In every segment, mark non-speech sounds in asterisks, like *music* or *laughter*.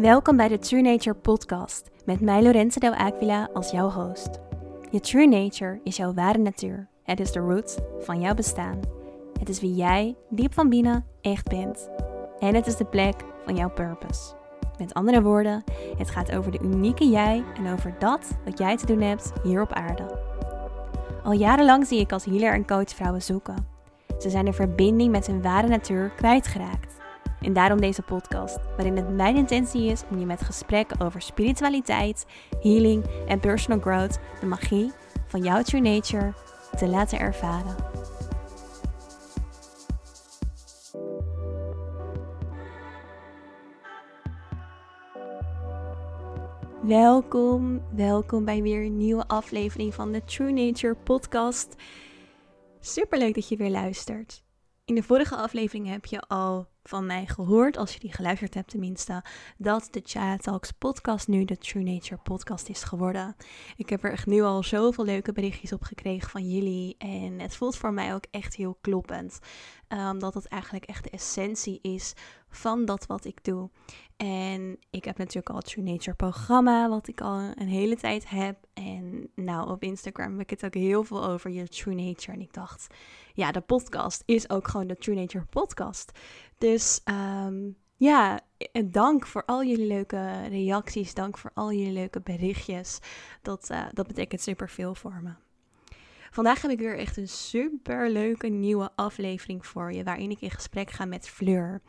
Welkom bij de True Nature podcast met mij Lorenzo Del Aquila als jouw host. Je True Nature is jouw ware natuur. Het is de root van jouw bestaan. Het is wie jij diep van binnen echt bent. En het is de plek van jouw purpose. Met andere woorden, het gaat over de unieke jij en over dat wat jij te doen hebt hier op aarde. Al jarenlang zie ik als healer en coach vrouwen zoeken. Ze zijn de verbinding met hun ware natuur kwijtgeraakt. En daarom deze podcast, waarin het mijn intentie is om je met gesprekken over spiritualiteit, healing en personal growth de magie van jouw true nature te laten ervaren. Welkom, welkom bij weer een nieuwe aflevering van de True Nature podcast. Super leuk dat je weer luistert. In de vorige aflevering heb je al van mij gehoord, als je die geluisterd hebt tenminste, dat de Chat Talks podcast nu de True Nature podcast is geworden. Ik heb er echt nu al zoveel leuke berichtjes op gekregen van jullie en het voelt voor mij ook echt heel kloppend. Omdat het eigenlijk echt de essentie is van dat wat ik doe. En ik heb natuurlijk al het True Nature programma, wat ik al een hele tijd heb. En nou, op Instagram heb ik het ook heel veel over je True Nature. En ik dacht, ja, de podcast is ook gewoon de True Nature podcast. Dus um, ja, dank voor al jullie leuke reacties. Dank voor al jullie leuke berichtjes. Dat, uh, dat betekent super veel voor me. Vandaag heb ik weer echt een super leuke nieuwe aflevering voor je, waarin ik in gesprek ga met Fleur.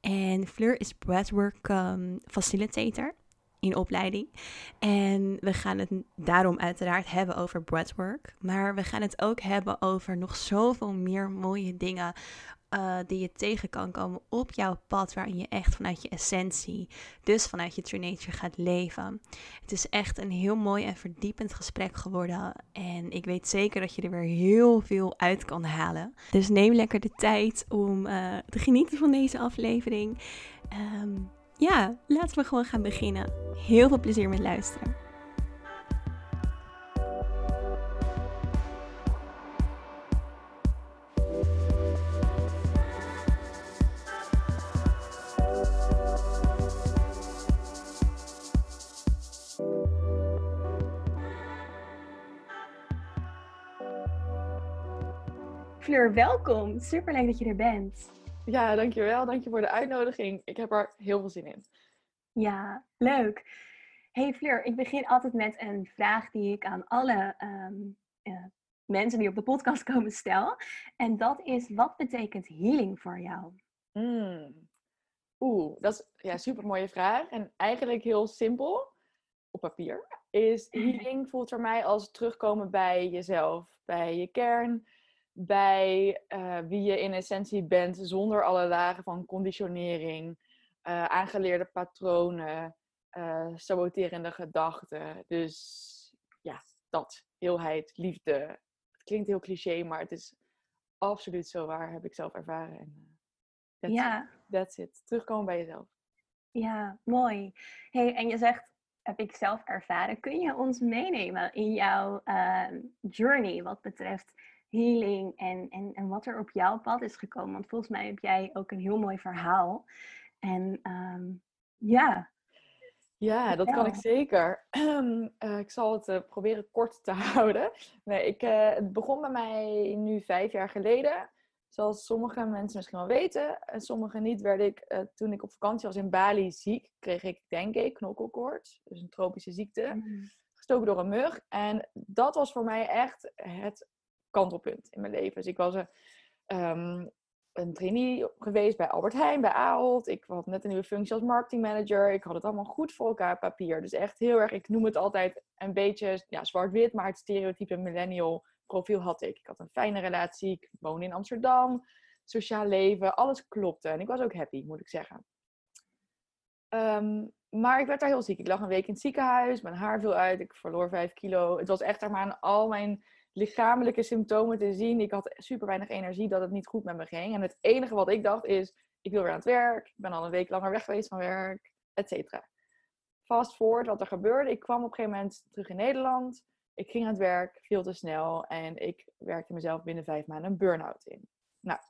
En Fleur is breathwork um, facilitator in opleiding. En we gaan het daarom uiteraard hebben over breathwork. Maar we gaan het ook hebben over nog zoveel meer mooie dingen uh, die je tegen kan komen op jouw pad, waarin je echt vanuit je essentie, dus vanuit je true nature gaat leven. Het is echt een heel mooi en verdiepend gesprek geworden en ik weet zeker dat je er weer heel veel uit kan halen. Dus neem lekker de tijd om uh, te genieten van deze aflevering. Um, ja, laten we gewoon gaan beginnen. Heel veel plezier met luisteren. Fleur, welkom. Super leuk dat je er bent. Ja, dankjewel. Dank je voor de uitnodiging. Ik heb er heel veel zin in. Ja, leuk. Hey Fleur, ik begin altijd met een vraag die ik aan alle um, uh, mensen die op de podcast *laughs* komen stel. En dat is, wat betekent healing voor jou? Mm. Oeh, dat is ja, een super mooie vraag. En eigenlijk heel simpel, op papier, is *laughs* healing voelt voor mij als terugkomen bij jezelf, bij je kern bij uh, wie je in essentie bent, zonder alle lagen van conditionering, uh, aangeleerde patronen, uh, saboterende gedachten. Dus ja, dat. Heelheid, liefde. Het klinkt heel cliché, maar het is absoluut zo waar, heb ik zelf ervaren. En, that's ja. It. That's it. Terugkomen bij jezelf. Ja, mooi. Hey, en je zegt, heb ik zelf ervaren. Kun je ons meenemen in jouw journey wat betreft healing en, en, en wat er op jouw pad is gekomen. Want volgens mij heb jij ook een heel mooi verhaal. En um, ja. Ja, dat kan ik zeker. uh, *clears throat* ik zal het uh, proberen kort te *laughs* houden. Nee, ik, uh, het begon bij mij nu vijf jaar geleden. Zoals sommige mensen misschien wel weten, en sommige niet, werd ik toen ik op vakantie was in Bali ziek. Kreeg ik, denk ik, knokkelkoorts. Dus een tropische ziekte. Mm. Gestoken door een mug. En dat was voor mij echt het kantelpunt in mijn leven. Dus ik was um, een trainee geweest bij Albert Heijn, bij Ahold. Ik had net een nieuwe functie als marketingmanager. Ik had het allemaal goed voor elkaar papier. Dus echt heel erg, ik noem het altijd een beetje ja, zwart-wit, maar het stereotype millennial profiel had ik. Ik had een fijne relatie, ik woonde in Amsterdam, sociaal leven, alles klopte. En ik was ook happy, moet ik zeggen. Um, maar ik werd daar heel ziek. Ik lag een week in het ziekenhuis, mijn haar viel uit, ik verloor 5 kilo. Het was echt maar aan al mijn lichamelijke symptomen te zien. Ik had super weinig energie dat het niet goed met me ging. En het enige wat ik dacht is, ik wil weer aan het werk. Ik ben al een week langer weg geweest van werk, et cetera. Fast forward, wat er gebeurde. Ik kwam op een gegeven moment terug in Nederland. Ik ging aan het werk, veel te snel. En ik werkte mezelf binnen vijf maanden een burn-out in. Nou,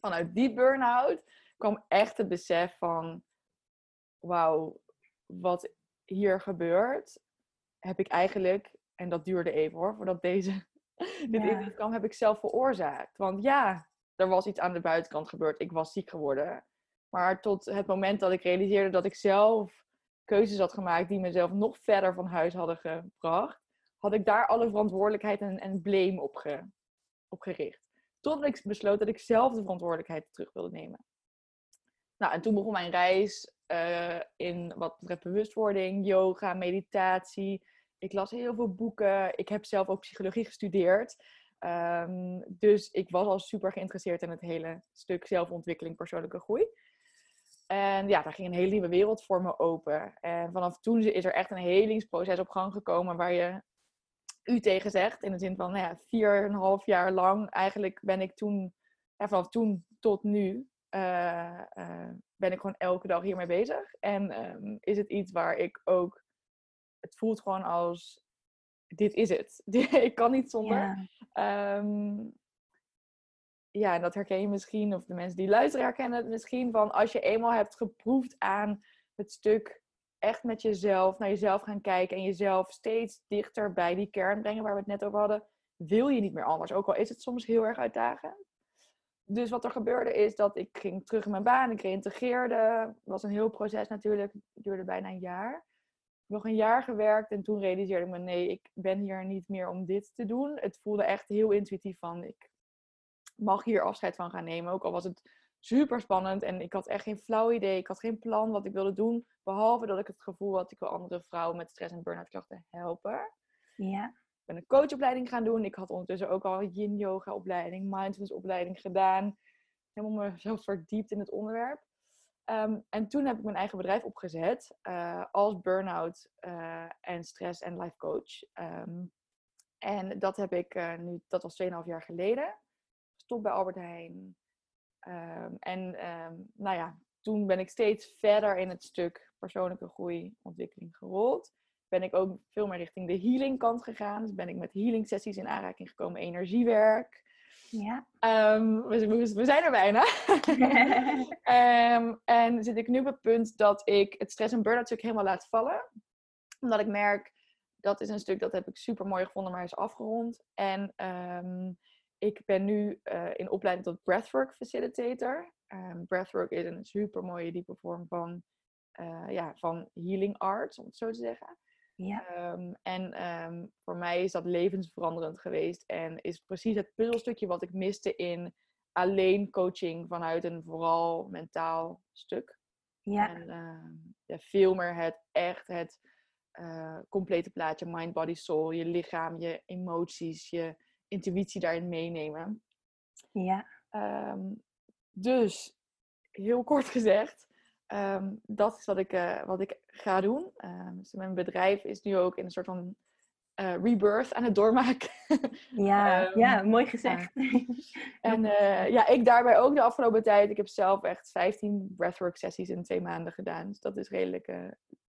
vanuit die burn-out kwam echt het besef van... Wauw, wat hier gebeurt, heb ik eigenlijk, en dat duurde even hoor, voordat deze, *laughs* dit Ja. kwam, heb ik zelf veroorzaakt. Want ja, er was iets aan de buitenkant gebeurd. Ik was ziek geworden. Maar tot het moment dat ik realiseerde dat ik zelf keuzes had gemaakt die mezelf nog verder van huis hadden gebracht, had ik daar alle verantwoordelijkheid en, en blame op, ge, op gericht. Totdat ik besloot dat ik zelf de verantwoordelijkheid terug wilde nemen. Nou, en toen begon mijn reis eh, in wat betreft bewustwording, yoga, meditatie. Ik las heel veel boeken. Ik heb zelf ook psychologie gestudeerd. Ehm, dus ik was al super geïnteresseerd in het hele stuk zelfontwikkeling, persoonlijke groei. En ja, daar ging een hele nieuwe wereld voor me open. En vanaf toen is er echt een helingsproces op gang gekomen waar je u tegen zegt. In de zin van, nou ja, vier en een half jaar lang. Eigenlijk ben ik toen, vanaf toen tot nu, eh, eh, ben ik gewoon elke dag hiermee bezig. En ehm, is het iets waar ik ook, het voelt gewoon als, dit is het. *laughs* ik kan niet zonder. Ja. Ehm, ja, en dat herken je misschien, of de mensen die luisteren herkennen het misschien, van als je eenmaal hebt geproefd aan het stuk echt met jezelf, naar jezelf gaan kijken en jezelf steeds dichter bij die kern brengen waar we het net over hadden, wil je niet meer anders. Ook al is het soms heel erg uitdagend. Dus wat er gebeurde is dat ik ging terug in mijn baan, ik reïntegreerde. Het was een heel proces natuurlijk, het duurde bijna een jaar. Nog een jaar gewerkt en toen realiseerde ik me, nee, ik ben hier niet meer om dit te doen. Het voelde echt heel intuïtief van, ik mag hier afscheid van gaan nemen. Ook al was het super spannend en ik had echt geen flauw idee. Ik had geen plan wat ik wilde doen. Behalve dat ik het gevoel had, ik wil andere vrouwen met stress en burn-out klachten helpen. Ja. Ik ben een coachopleiding gaan doen. Ik had ondertussen ook al een yin yoga opleiding, mindfulness opleiding gedaan. Helemaal mezelf verdiept in het onderwerp. Ehm, en toen heb ik mijn eigen bedrijf opgezet eh, als burn-out eh, en stress en life coach. Ehm, en dat heb ik eh, nu, dat was 2,5 jaar geleden. Stop bij Albert Heijn. Ehm, en nou ja, toen ben ik steeds verder in het stuk persoonlijke groei, ontwikkeling gerold. Ben ik ook veel meer richting de healing kant gegaan. Dus ben ik met healing sessies in aanraking gekomen, energiewerk. Ja. Ehm, we, zijn er bijna. *laughs* Ehm, en zit ik nu op het punt dat ik het stress- en burn-out stuk helemaal laat vallen. Omdat ik merk, dat is een stuk dat heb ik super mooi gevonden, maar is afgerond. En ehm, ik ben nu eh, in opleiding tot breathwork facilitator. Breathwork is een super mooie diepe vorm van, eh, ja, van healing arts, om het zo te zeggen. Ja. Ehm, en ehm, voor mij is dat levensveranderend geweest. En is precies het puzzelstukje wat ik miste in alleen coaching vanuit een vooral mentaal stuk. Ja. En ehm, ja, veel meer het echt het eh, complete plaatje, mind, body, soul, je lichaam, je emoties, je intuïtie daarin meenemen. Ja. Dus, heel kort *laughs* gezegd, ehm, dat is wat ik, eh, wat ik ga doen. Ehm, dus mijn bedrijf is nu ook in een soort van eh, rebirth aan het doormaken. *laughs* Ja. Ehm, ja, mooi gezegd. *laughs* en eh, ja, ik daarbij ook de afgelopen tijd. Ik heb zelf echt 15 breathwork sessies in twee maanden gedaan. Dus dat is redelijk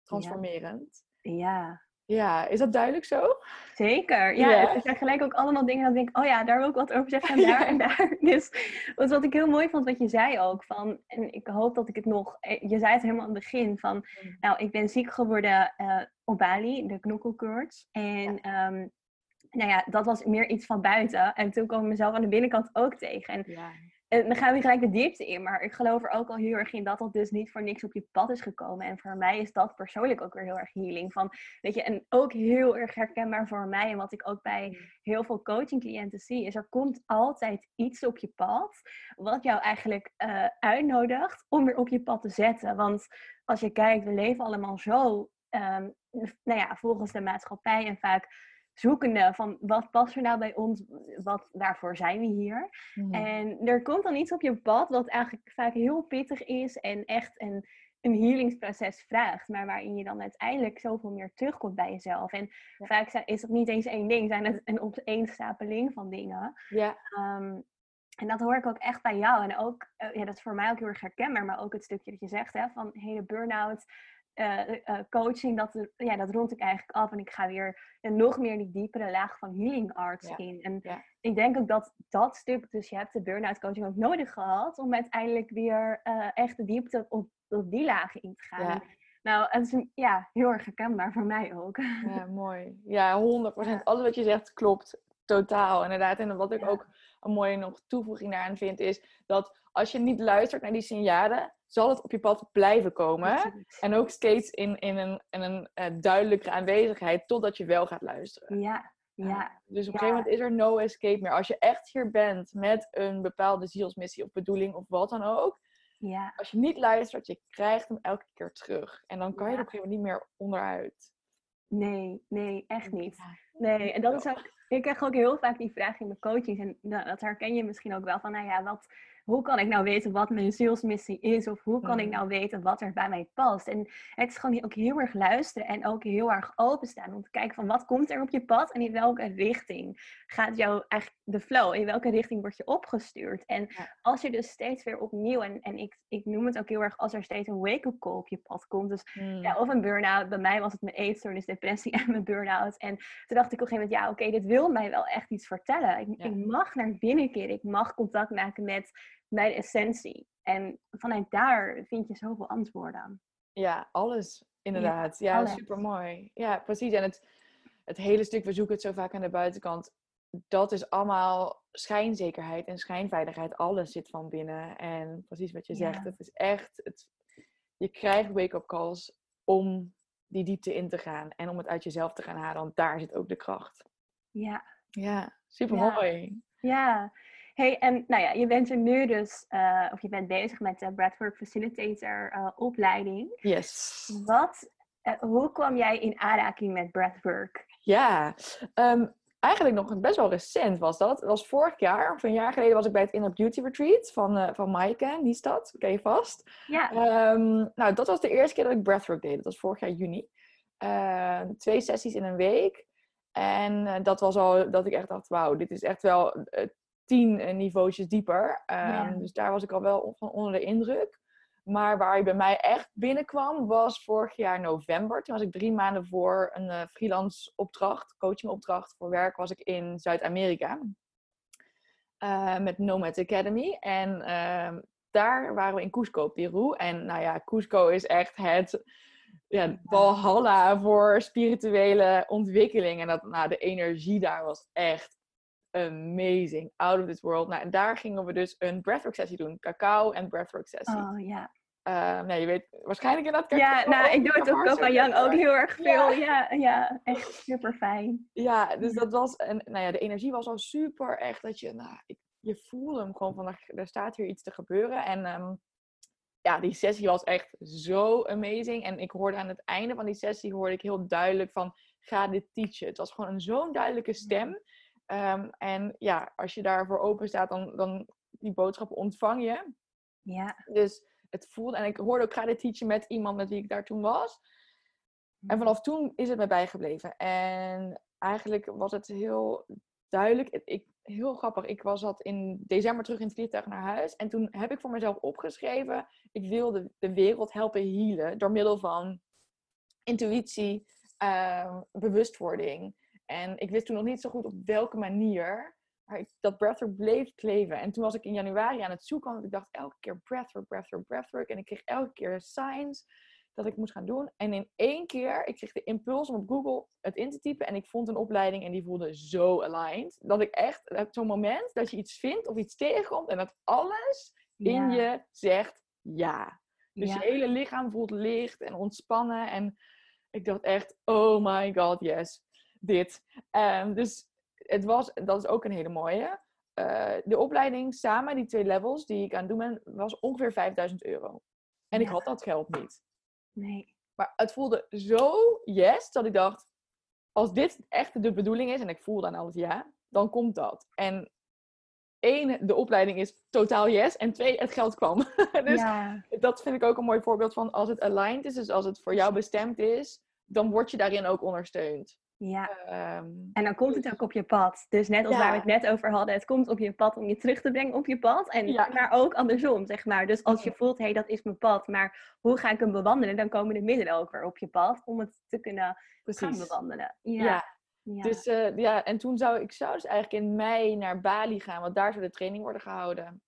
transformerend. ja. Ja. Is dat duidelijk zo? Zeker. Ja, Ja. het zijn gelijk ook allemaal dingen dat ik denk, oh ja, daar wil ik wat over zeggen en *laughs* daar Ja. en daar. Dus wat, wat ik heel mooi vond, wat je zei ook, van, en ik hoop dat ik het nog, eh, je zei het helemaal aan het begin, van, Mm. nou, ik ben ziek geworden eh, op Bali, de knokkelkoorts. En ehm, nou ja, dat was meer iets van buiten. En toen kwam ik mezelf aan de binnenkant ook tegen. En Ja. En dan gaan we gelijk de diepte in. Maar ik geloof er ook al heel erg in dat dat dus niet voor niks op je pad is gekomen. En voor mij is dat persoonlijk ook weer heel erg healing. Van, weet je, en ook heel erg herkenbaar voor mij. En wat ik ook bij heel veel coachingcliënten zie, is er komt altijd iets op je pad. Wat jou eigenlijk eh, uitnodigt om weer op je pad te zetten. Want als je kijkt, we leven allemaal zo, ehm, nou ja, volgens de maatschappij en vaak zoekende van wat past er nou bij ons, wat, waarvoor zijn we hier? Mhm. En er komt dan iets op je pad wat eigenlijk vaak heel pittig is en echt een, een healingsproces vraagt, maar waarin je dan uiteindelijk zoveel meer terugkomt bij jezelf. En Ja. vaak is het niet eens één ding, zijn het een opeenstapeling van dingen. ja. Ehm, en dat hoor ik ook echt bij jou. En ook, eh, ja, dat is voor mij ook heel erg herkenbaar, maar ook het stukje dat je zegt, hè, van hele burn-out, eh, eh, coaching, dat, ja, dat rond ik eigenlijk af. En ik ga weer eh, nog meer die diepere laag van healing arts Ja, in. En ja. ik denk ook dat dat stuk, dus je hebt de burn-out coaching ook nodig gehad, om uiteindelijk weer eh, echt de diepte op, op die lagen in te gaan. Ja. Nou, het is een, ja, heel erg herkenbaar voor mij ook. Ja, *laughs* mooi. Ja, 100%. Alles wat je zegt klopt. Totaal, inderdaad. En wat ik ook een mooie nog toevoeging daaraan vind, is dat als je niet luistert naar die signalen, zal het op je pad blijven komen. En ook steeds in, in een, in een uh, duidelijkere aanwezigheid, totdat je wel gaat luisteren. Ja, ja. dus op een gegeven moment is er no escape meer. Als je echt hier bent met een bepaalde zielsmissie of bedoeling of wat dan ook. Ja. Als je niet luistert, je krijgt hem elke keer terug. En dan kan je er op een gegeven moment niet meer onderuit. Nee, nee, echt niet. Nee, en dat is ook... Ik krijg ook heel vaak die vraag in mijn coachings. En dat herken je misschien ook wel van, nou ja, wat hoe kan ik nou weten wat mijn zielsmissie is? Of hoe kan ik mm. nou weten wat er bij mij past? En het is gewoon ook heel erg luisteren en ook heel erg openstaan. Om te kijken van wat komt er op je pad en in welke richting gaat jouw eigenlijk de flow? In welke richting word je opgestuurd? En als je dus steeds weer opnieuw, en, en ik, ik noem het ook heel erg als er steeds een wake-up call op je pad komt. Dus mm. ja, of een burn-out. Bij mij was het mijn eetstoornis, depressie *laughs* en mijn burn-out. En toen dacht ik op een gegeven moment, ja oké, dit wil mij wel echt iets vertellen. Ik, ik mag naar binnen keren. Ik mag contact maken met mijn essentie. En vanuit daar vind je zoveel antwoorden. Ja, alles. Inderdaad. Ja, ja super mooi. Ja, precies. En het, het hele stuk, we zoeken het zo vaak aan de buitenkant. Dat is allemaal schijnzekerheid en schijnveiligheid. Alles zit van binnen. En precies wat je zegt. Het is echt. Het, je krijgt wake-up calls om die diepte in te gaan. En om het uit jezelf te gaan halen. Want daar zit ook de kracht. Ja. Ja, super mooi. Ja. Hey, en nou ja, je bent er nu dus, uh, of je bent bezig met de Breathwork Facilitator uh, opleiding. Yes. Wat, uh, hoe kwam jij in aanraking met Breathwork? Ja, um, eigenlijk nog best wel recent was dat. Dat was vorig jaar, of een jaar geleden, was ik bij het Inner Beauty Retreat van, uh, van Maaike, die stad, ken je vast. Ja. Um, nou, dat was de eerste keer dat ik Breathwork deed. Dat was vorig jaar juni. Uh, twee sessies in een week. En uh, dat was al dat ik echt dacht, wauw, dit is echt wel tien uh, niveautjes dieper. Um, Dus daar was ik al wel van onder de indruk. Maar waar je bij mij echt binnenkwam was vorig jaar november. Toen was ik drie maanden voor een uh, freelance opdracht, coachingopdracht voor werk, was ik in Zuid-Amerika. Uh, met Nomad Academy. En uh, daar waren we in Cusco, Peru. En nou ja, Cusco is echt het ja, balhalla voor spirituele ontwikkeling. En dat, nou, de energie daar was echt amazing. Out of this world. Nou, en daar gingen we dus een breathwork sessie doen. Cacao en breathwork sessie. Oh ja. Uh, nee, je weet waarschijnlijk in dat cacao. Ja, nou, ik doe het *laughs* op Coco Young ook heel erg veel. Ja, ja, ja echt super fijn. Ja, dus dat was, en nou ja, de energie was al super echt dat je, nou, ik, je voelde hem gewoon van, er staat hier iets te gebeuren. En um, ja, die sessie was echt zo amazing. En ik hoorde aan het einde van die sessie, hoorde ik heel duidelijk van, ga dit teachen. Het was gewoon een zo'n duidelijke stem. Um, en ja, als je daarvoor open staat, dan, dan die boodschappen ontvang je. Ja. Dus het voelde, en ik hoorde ook graag teachen met iemand met wie ik daar toen was. En mhm. vanaf toen is het me bijgebleven. En eigenlijk was het heel duidelijk. Ik, heel grappig. Ik was dat in december terug in het vliegtuig naar huis. En toen heb ik voor mezelf opgeschreven. Ik wilde de wereld helpen healen. Door middel van intuïtie, uh, bewustwording. En ik wist toen nog niet zo goed op welke manier. Maar ik, dat breathwork bleef kleven. En toen was ik in januari aan het zoeken. Want ik dacht elke keer breathwork, breathwork, breathwork. En ik kreeg elke keer signs dat ik moest gaan doen. En in één keer, ik kreeg de impuls om op Google het in te typen. En ik vond een opleiding en die voelde zo aligned. Dat ik echt, zo'n moment dat je iets vindt of iets tegenkomt. En dat alles in je zegt ja. Dus je hele lichaam voelt licht en ontspannen. En ik dacht echt, oh my god, yes dit. Um, dus het was, dat is ook een hele mooie. Uh, de opleiding samen, die twee levels die ik aan het doen ben, was ongeveer 5000 euro. En ik had dat geld niet. Nee. Maar het voelde zo yes, dat ik dacht, als dit echt de bedoeling is, en ik voel dan alles ja, dan komt dat. En één, de opleiding is totaal yes. En twee, het geld kwam. *laughs* dus ja. dat vind ik ook een mooi voorbeeld van als het aligned is, dus als het voor jou bestemd is, dan word je daarin ook ondersteund. Ja. Ehm, en dan komt het ook op je pad. Dus net als waar we het net over hadden, het komt op je pad om je terug te brengen op je pad. En maar ook andersom, zeg maar. Dus als je voelt, hé, hey, dat is mijn pad, maar hoe ga ik hem bewandelen? Dan komen de middelen ook weer op je pad om het te kunnen gaan bewandelen. Ja. ja. Dus uh, ja, en toen zou ik zou dus eigenlijk in mei naar Bali gaan, want daar zou de training worden gehouden.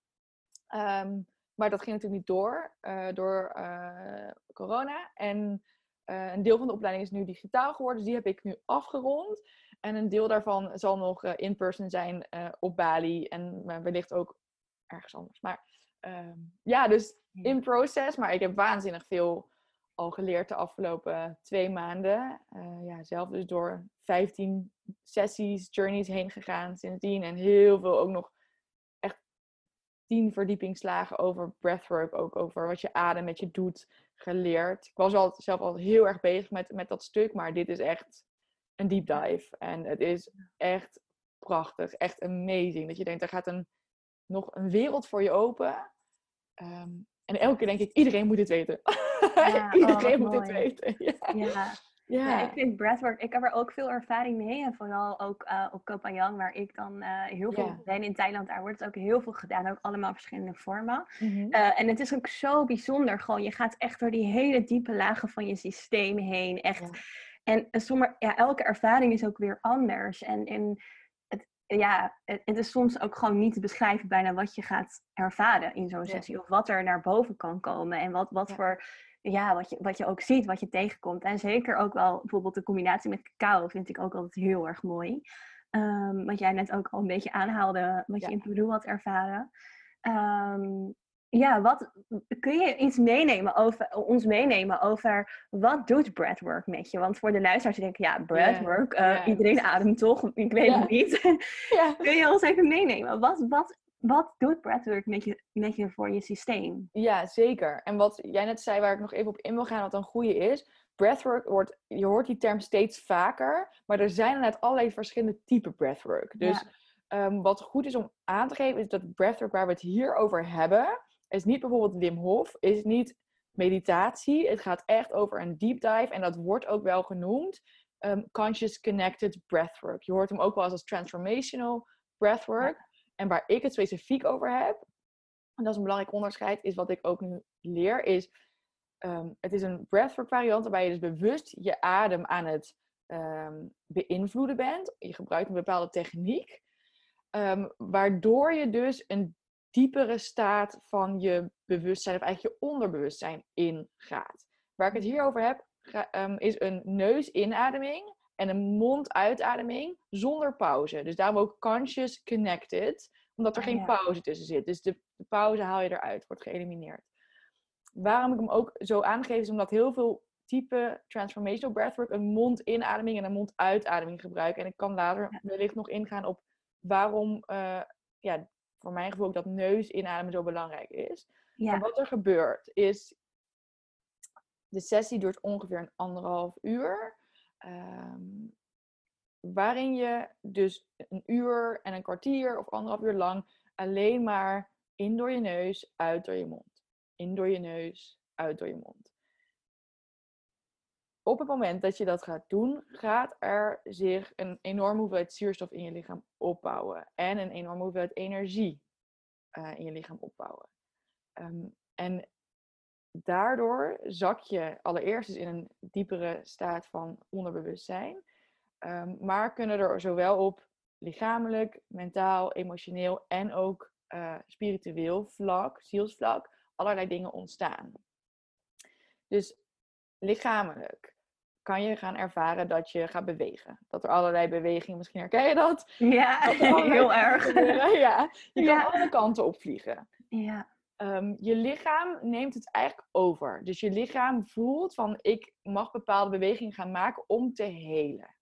Um, maar dat ging natuurlijk niet door, uh, door uh, corona. En uh, een deel van de opleiding is nu digitaal geworden, dus die heb ik nu afgerond. En een deel daarvan zal nog in person zijn op Bali en wellicht ook ergens anders. Maar ehm, ja, dus in proces. Maar ik heb waanzinnig veel al geleerd de afgelopen twee maanden. ja, zelf dus door 15 sessies, journeys heen gegaan sindsdien. En heel veel ook nog tien verdiepingslagen over breathwork, ook over wat je adem met je doet, geleerd. Ik was al, zelf al heel erg bezig met, met dat stuk, maar dit is echt een deep dive. En het is echt prachtig, echt amazing. Dat je denkt, er gaat een, nog een wereld voor je open. Ehm, en elke keer denk ik, iedereen moet dit weten. Ja, *laughs* iedereen oh, moet dit weten. *laughs* ja. Ja. Ik vind breathwork, ik heb er ook veel ervaring mee. En vooral ook uh, op Koh Phangan, waar ik dan uh, heel veel ja. ben in Thailand. Daar wordt ook heel veel gedaan, ook allemaal verschillende vormen. Mm en het is ook zo bijzonder. Gewoon, je gaat echt door die hele diepe lagen van je systeem heen. Echt. En sommige, ja, elke ervaring is ook weer anders. En, en het, ja, het, het, is soms ook gewoon niet te beschrijven bijna wat je gaat ervaren in zo'n sessie. Of wat er naar boven kan komen. En wat, wat voor ja, wat, je, wat je ook ziet, wat je tegenkomt. En zeker ook wel bijvoorbeeld de combinatie met cacao vind ik ook altijd heel erg mooi. Um, wat jij net ook al een beetje aanhaalde, wat je in Peru had ervaren. Um, ja, wat kun je iets meenemen over ons meenemen over wat doet breathwork met je? Want voor de luisteraars denken, ja, breathwork, yeah, iedereen ademt toch? Ik weet het niet. *laughs* kun je ons even meenemen? Wat, wat wat doet breathwork met je, met je voor je systeem? Ja, zeker. En wat jij net zei, waar ik nog even op in wil gaan, wat een goede is. Breathwork wordt, je hoort die term steeds vaker, maar er zijn net allerlei verschillende typen breathwork. Dus ehm, wat goed is om aan te geven, is dat breathwork waar we het hier over hebben, is niet bijvoorbeeld Wim Hof, is niet meditatie. Het gaat echt over een deep dive en dat wordt ook wel genoemd um, conscious connected breathwork. Je hoort hem ook wel eens als transformational breathwork. En waar ik het specifiek over heb, en dat is een belangrijk onderscheid, is wat ik ook nu leer, is ehm, het is een breathwork variant waarbij je dus bewust je adem aan het um, beïnvloeden bent. Je gebruikt een bepaalde techniek, um, waardoor je dus een diepere staat van je bewustzijn, of eigenlijk je onderbewustzijn, ingaat. Waar ik het hier over heb, is een neusinademing en een mond-uitademing zonder pauze. Dus daarom ook conscious connected, omdat er ah, geen pauze tussen zit. Dus de, de, pauze haal je eruit, wordt geëlimineerd. Waarom ik hem ook zo aangeef, is omdat heel veel type transformational breathwork een mond-inademing en een mond-uitademing gebruiken. En ik kan later wellicht nog ingaan op waarom, uh, ja, voor mijn gevoel, dat neus inademen zo belangrijk is. Ja. wat er gebeurt is, de sessie duurt ongeveer een anderhalf uur. Ehm, waarin je dus een uur en een kwartier of anderhalf uur lang alleen maar in door je neus, uit door je mond. In door je neus, uit door je mond. Op het moment dat je dat gaat doen, gaat er zich een enorme hoeveelheid zuurstof in je lichaam opbouwen. En een enorme hoeveelheid energie uh, in je lichaam opbouwen. Um, en daardoor zak je allereerst dus in een diepere staat van onderbewustzijn. Um, maar kunnen er zowel op lichamelijk, mentaal, emotioneel en ook uh, spiritueel vlak, zielsvlak, allerlei dingen ontstaan. Dus lichamelijk kan je gaan ervaren dat je gaat bewegen. Dat er allerlei bewegingen, misschien herken je dat? Ja, *laughs* heel erg. Ja, je kan alle kanten opvliegen. Ja. Um, je lichaam neemt het eigenlijk over. Dus je lichaam voelt van ik mag bepaalde bewegingen gaan maken om te helen.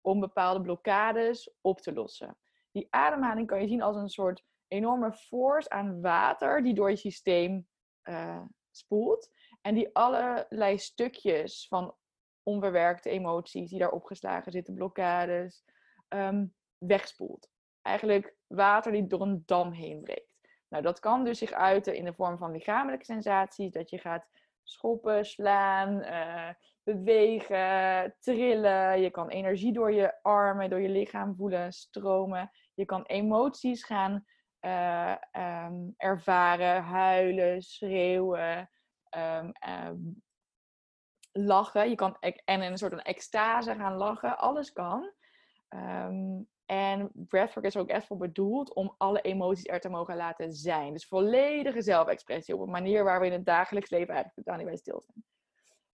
Om bepaalde blokkades op te lossen. Die ademhaling kan je zien als een soort enorme force aan water die door je systeem uh, spoelt. En die allerlei stukjes van onverwerkte emoties die daar opgeslagen zitten, blokkades, um, wegspoelt. Eigenlijk water die door een dam heen breekt. Nou, dat kan dus zich uiten in de vorm van lichamelijke sensaties. Dat je gaat schoppen, slaan, uh, bewegen, trillen. Je kan energie door je armen, door je lichaam voelen, stromen. Je kan emoties gaan uh, um, ervaren, huilen, schreeuwen, um, um, lachen. Je kan en in een soort van extase gaan lachen. Alles kan. En breathwork is ook echt voor bedoeld om alle emoties er te mogen laten zijn. Dus volledige zelfexpressie op een manier waar we in het dagelijks leven eigenlijk totaal niet bij stilstaan.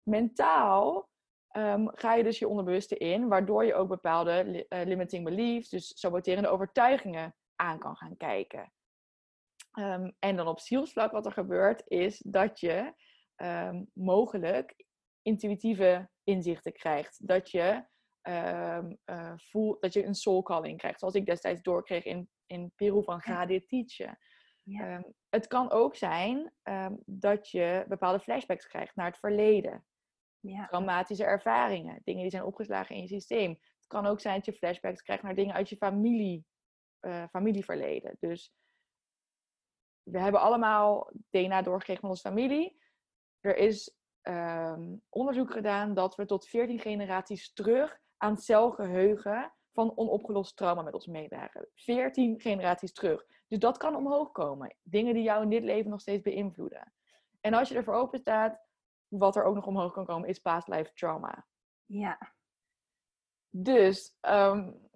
Mentaal ehm, ga je dus je onderbewuste in, waardoor je ook bepaalde uh, limiting beliefs, dus saboterende overtuigingen, aan kan gaan kijken. Ehm, en dan op zielsvlak wat er gebeurt, is dat je um, mogelijk intuïtieve inzichten krijgt. Dat je, um, uh, voel, dat je een soul calling krijgt. Zoals ik destijds doorkreeg in, in Peru van ga dit teachen. Ja. het kan ook zijn dat je bepaalde flashbacks krijgt naar het verleden. Ja. Traumatische ervaringen, dingen die zijn opgeslagen in je systeem. Het kan ook zijn dat je flashbacks krijgt naar dingen uit je familie, uh, familieverleden. Dus we hebben allemaal DNA doorgekregen van onze familie. Er is um, onderzoek gedaan dat we tot 14 generaties terug aan celgeheugen van onopgelost trauma met ons meedragen. 14 generaties terug. Dus dat kan omhoog komen. Dingen die jou in dit leven nog steeds beïnvloeden. En als je ervoor open staat, wat er ook nog omhoog kan komen, is past life trauma. Ja. Dus um,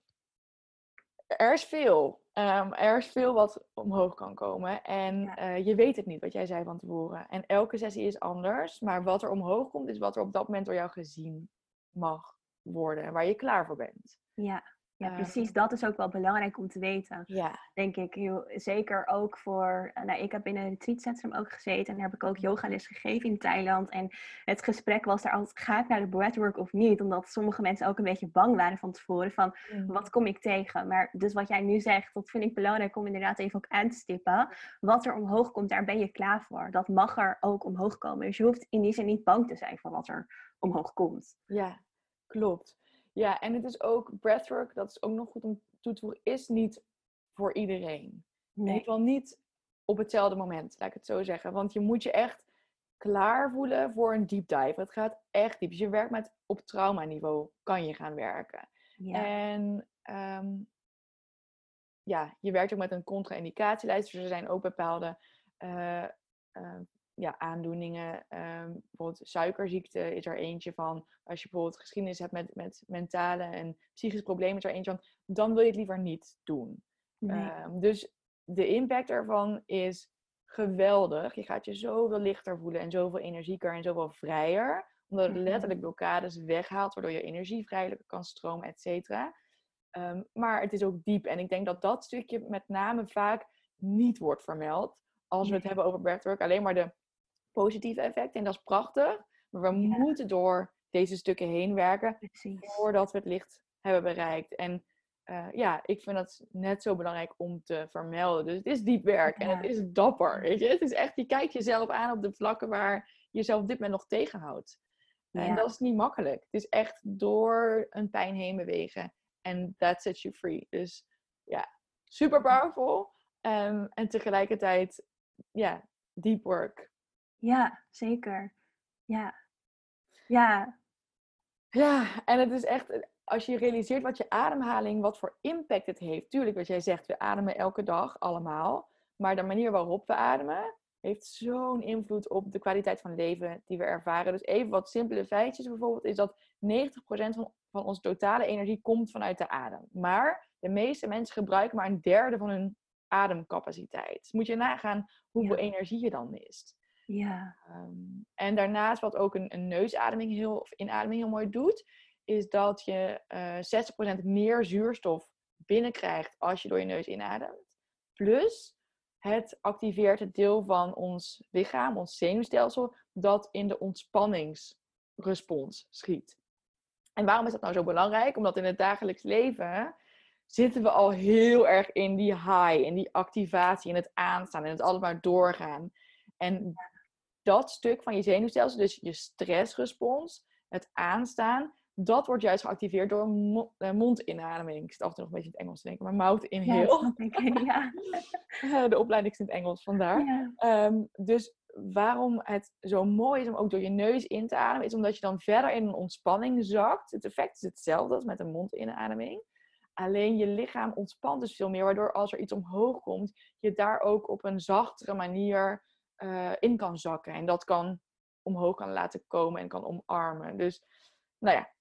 er is veel. Um, er is veel wat omhoog kan komen. En ja. uh, je weet het niet, wat jij zei van tevoren. En elke sessie is anders. Maar wat er omhoog komt, is wat er op dat moment door jou gezien mag worden. En waar je klaar voor bent. Ja. Ja, ehm, precies. Dat is ook wel belangrijk om te weten. Ja. Denk ik. Heel, zeker ook voor... Eh, nou, ik heb in een retreatcentrum ook gezeten. En daar heb ik ook yogales gegeven in Thailand. En het gesprek was daar altijd... Ga ik naar de breathwork of niet? Omdat sommige mensen ook een beetje bang waren van tevoren. Van, mm. wat kom ik tegen? Maar dus wat jij nu zegt, dat vind ik belangrijk om inderdaad even ook aan te stippen. Wat er omhoog komt, daar ben je klaar voor. Dat mag er ook omhoog komen. Dus je hoeft in die zin niet bang te zijn voor wat er omhoog komt. Ja, klopt. Ja, en het is ook breathwork, dat is ook nog goed om toe te voegen, is niet voor iedereen. Nee. In ieder geval niet op hetzelfde moment, laat ik het zo zeggen. Want je moet je echt klaar voelen voor een deep dive. Het gaat echt diep. Dus je werkt met op traumaniveau, kan je gaan werken. Ja. En um, ja, je werkt ook met een contra-indicatielijst. Dus er zijn ook bepaalde uh, uh, ja, aandoeningen. Um, bijvoorbeeld suikerziekte is er eentje van. Als je bijvoorbeeld geschiedenis hebt met, met mentale en psychische problemen, is er eentje van. Dan wil je het liever niet doen. Um, dus de impact ervan is geweldig. Je gaat je zoveel lichter voelen en zoveel energieker en zoveel vrijer. Omdat het letterlijk blokkades weghaalt, waardoor je energie vrijelijk kan stromen, et cetera. Um, maar het is ook diep. En ik denk dat dat stukje met name vaak niet wordt vermeld. Als we het hebben over breathwork. Alleen maar de positieve effect En dat is prachtig. Maar we moeten door deze stukken heen werken Precies. voordat we het licht hebben bereikt. En uh, ja, ik vind dat net zo belangrijk om te vermelden. Dus het is diep werk en het is dapper. Weet je? Het is echt, je kijkt jezelf aan op de vlakken waar je jezelf op dit moment nog tegenhoudt. Ja. En dat is niet makkelijk. Het is echt door een pijn heen bewegen. En that sets you free. Dus ja, super powerful. Um, en tegelijkertijd, ja, deep work. Ja, zeker. Ja. Ja. Ja, en het is echt, als je realiseert wat je ademhaling, wat voor impact het heeft. Tuurlijk, wat jij zegt, we ademen elke dag allemaal. Maar de manier waarop we ademen, heeft zo'n invloed op de kwaliteit van leven die we ervaren. Dus even wat simpele feitjes bijvoorbeeld, is dat 90% van, van onze totale energie komt vanuit de adem. Maar de meeste mensen gebruiken maar een derde van hun ademcapaciteit. Dus moet je nagaan hoeveel energie je dan mist. Ja. Um, en daarnaast, wat ook een, een neusademing heel, of inademing heel mooi doet, is dat je uh, eh, 60% meer zuurstof binnenkrijgt als je door je neus inademt. Plus, het activeert het deel van ons lichaam, ons zenuwstelsel, dat in de ontspanningsrespons schiet. En waarom is dat nou zo belangrijk? Omdat in het dagelijks leven zitten we al heel erg in die high, in die activatie, in het aanstaan, in het allemaal doorgaan. En dat stuk van je zenuwstelsel, dus je stressrespons, het aanstaan, dat wordt juist geactiveerd door eh, mondinademing. Ik zit af en toe nog een beetje in het Engels te denken, maar mouth inhale. *laughs* Ja, ja. De opleiding is in het Engels, vandaar. Ja. Um, dus waarom het zo mooi is om ook door je neus in te ademen, is omdat je dan verder in een ontspanning zakt. Het effect is hetzelfde als met een mondinademing. Alleen je lichaam ontspant dus veel meer, waardoor als er iets omhoog komt, je daar ook op een zachtere manier uh, in kan zakken. En dat kan omhoog kan laten komen en kan omarmen. Dus, nou ja.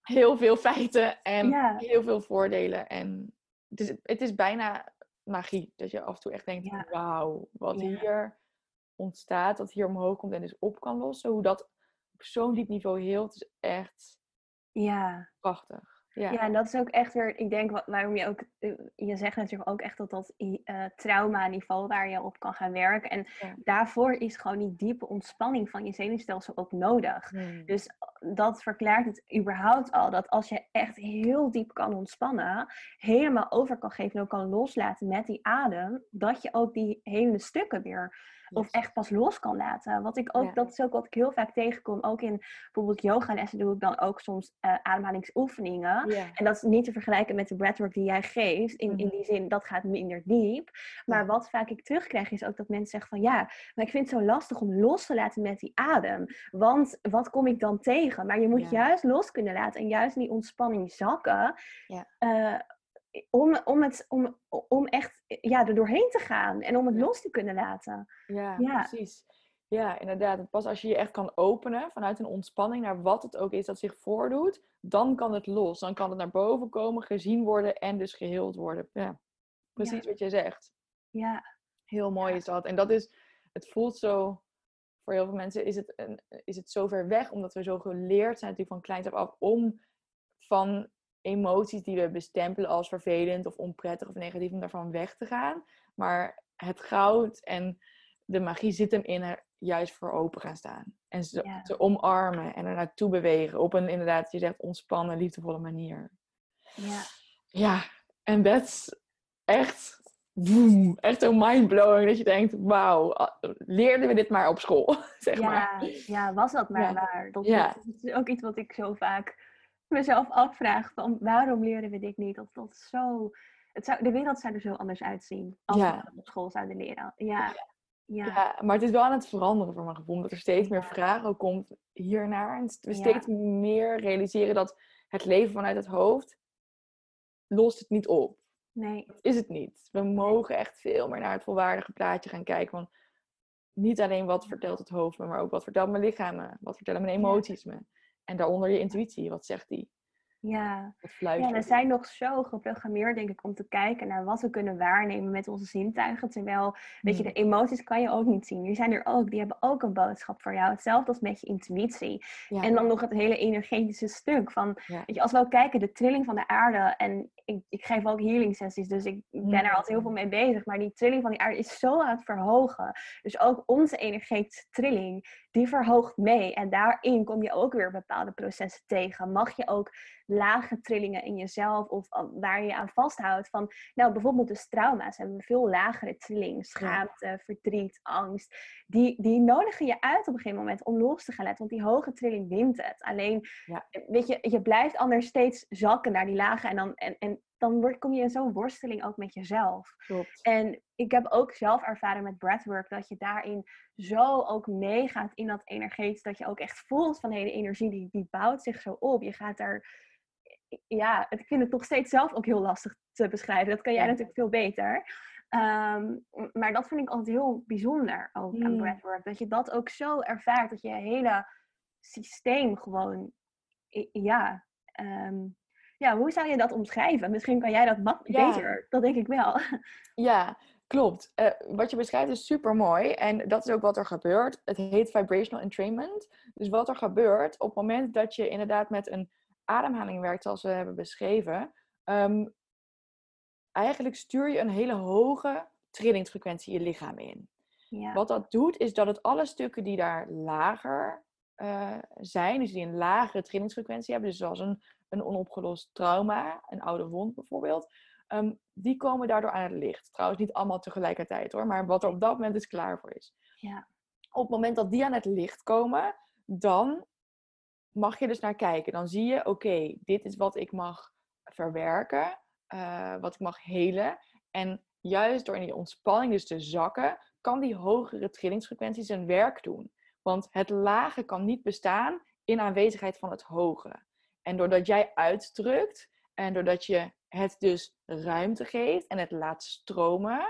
heel veel feiten en heel veel voordelen. En het is, het is bijna magie. Dat je af en toe echt denkt, wauw, wat hier ontstaat, dat hier omhoog komt en dus op kan lossen. Hoe dat op zo'n diep niveau heelt, is echt ja. prachtig. Ja. ja, en dat is ook echt weer, ik denk waarom je ook, eh, je zegt natuurlijk ook echt dat dat uh, trauma-niveau waar je op kan gaan werken. En daarvoor is gewoon die diepe ontspanning van je zenuwstelsel ook nodig. Hmm. Dus eh, dat verklaart het überhaupt al, dat als je echt heel diep kan ontspannen, helemaal over kan geven en ook kan loslaten met die adem, dat je ook die hele stukken weer of echt pas los kan laten. Wat ik ook, dat is ook wat ik heel vaak tegenkom. Ook in bijvoorbeeld yogalessen doe ik dan ook soms uh, ademhalingsoefeningen. En dat is niet te vergelijken met de breathwork die jij geeft. In, in die zin, dat gaat minder diep. Maar wat vaak ik terugkrijg is ook dat mensen zeggen van ja, maar ik vind het zo lastig om los te laten met die adem. Want wat kom ik dan tegen? Maar je moet juist los kunnen laten en juist die ontspanning zakken. Ja. Uh, om, om, het, om, om echt ja, er doorheen te gaan en om het los te kunnen laten. Ja, precies. Ja, inderdaad. Pas als je je echt kan openen vanuit een ontspanning naar wat het ook is dat zich voordoet, dan kan het los. Dan kan het naar boven komen, gezien worden en dus geheeld worden. Ja, precies wat je zegt. Ja. Heel mooi is dat. En dat is, het voelt zo, voor heel veel mensen is het, een, is het zo ver weg, omdat we zo geleerd zijn natuurlijk van kleins af af om van emoties die we bestempelen als vervelend of onprettig of negatief, om daarvan weg te gaan. Maar het goud en de magie zit hem in er juist voor open gaan staan. En ze omarmen en er naartoe bewegen op een inderdaad, je zegt, ontspannen, liefdevolle manier. Ja. Ja, en dat is echt, boom, echt zo mindblowing dat je denkt, wauw, leerden we dit maar op school, *laughs* zeg ja, maar. Ja, was dat maar waar. Dat is ook iets wat ik zo vaak mezelf afvraag van waarom leren we dit niet? Dat, dat zo, het zou, de wereld zou er zo anders uitzien als we dat op school zouden leren. Ja. Ja. ja. maar het is wel aan het veranderen voor mijn gevoel. Omdat er steeds meer vragen komt hiernaar. En we steeds meer realiseren dat het leven vanuit het hoofd lost het niet op. Nee. Dat is het niet. We mogen echt veel meer naar het volwaardige plaatje gaan kijken. Van niet alleen wat vertelt het hoofd me, maar ook wat vertelt mijn lichaam me. Wat vertellen mijn emoties me. En daaronder je intuïtie, wat zegt die? Ja. ja, we zijn nog zo geprogrammeerd, denk ik, om te kijken naar wat we kunnen waarnemen met onze zintuigen. Terwijl, weet je, de hmm. emoties kan je ook niet zien. Die zijn er ook, die hebben ook een boodschap voor jou. Hetzelfde als met je intuïtie. En dan nog het hele energetische stuk. Van, weet je, als we ook kijken, de trilling van de aarde. En ik, ik geef ook healing sessies, dus ik ben er altijd heel veel mee bezig. Maar die trilling van die aarde is zo aan het verhogen. Dus ook onze energetische trilling, die verhoogt mee. En daarin kom je ook weer bepaalde processen tegen. Mag je ook lage trillingen in jezelf of waar je aan vasthoudt. Van, nou, bijvoorbeeld dus trauma's hebben we veel lagere trillingen. Schaamte, verdriet, angst. Die, die nodigen je uit op een gegeven moment om los te gaan laten. Want die hoge trilling wint het. Alleen, ja. weet je, je blijft anders steeds zakken naar die lage. En dan, en, en dan word, kom je in zo'n worsteling ook met jezelf. Klopt. En ik heb ook zelf ervaren met breathwork dat je daarin zo ook meegaat in dat energetisch. Dat je ook echt voelt van hé, de energie die, die bouwt zich zo op. Je gaat daar ja, ik vind het nog steeds zelf ook heel lastig te beschrijven. Dat kan jij natuurlijk veel beter. Ehm, maar dat vind ik altijd heel bijzonder ook aan hmm. breathwork. Dat je dat ook zo ervaart. Dat je hele systeem gewoon, ja, ehm, ja, hoe zou je dat omschrijven? Misschien kan jij dat wat beter. Dat denk ik wel. Ja, klopt. Uh, wat je beschrijft is super mooi. En dat is ook wat er gebeurt. Het heet vibrational entrainment. Dus wat er gebeurt op het moment dat je inderdaad met een ademhaling werkt zoals we hebben beschreven, um, eigenlijk stuur je een hele hoge trillingsfrequentie je lichaam in. Ja. Wat dat doet, is dat het alle stukken die daar lager uh, zijn, dus die een lagere trillingsfrequentie hebben, dus zoals een, een onopgelost trauma, een oude wond bijvoorbeeld, um, die komen daardoor aan het licht. Trouwens, niet allemaal tegelijkertijd hoor, maar wat er op dat moment dus klaar voor is. Ja. Op het moment dat die aan het licht komen, dan mag je dus naar kijken. Dan zie je, oké, dit is wat ik mag verwerken, uh, wat ik mag helen. En juist door in die ontspanning dus te zakken, kan die hogere trillingsfrequentie zijn werk doen. Want het lage kan niet bestaan in aanwezigheid van het hoge. En doordat jij uitdrukt en doordat je het dus ruimte geeft en het laat stromen,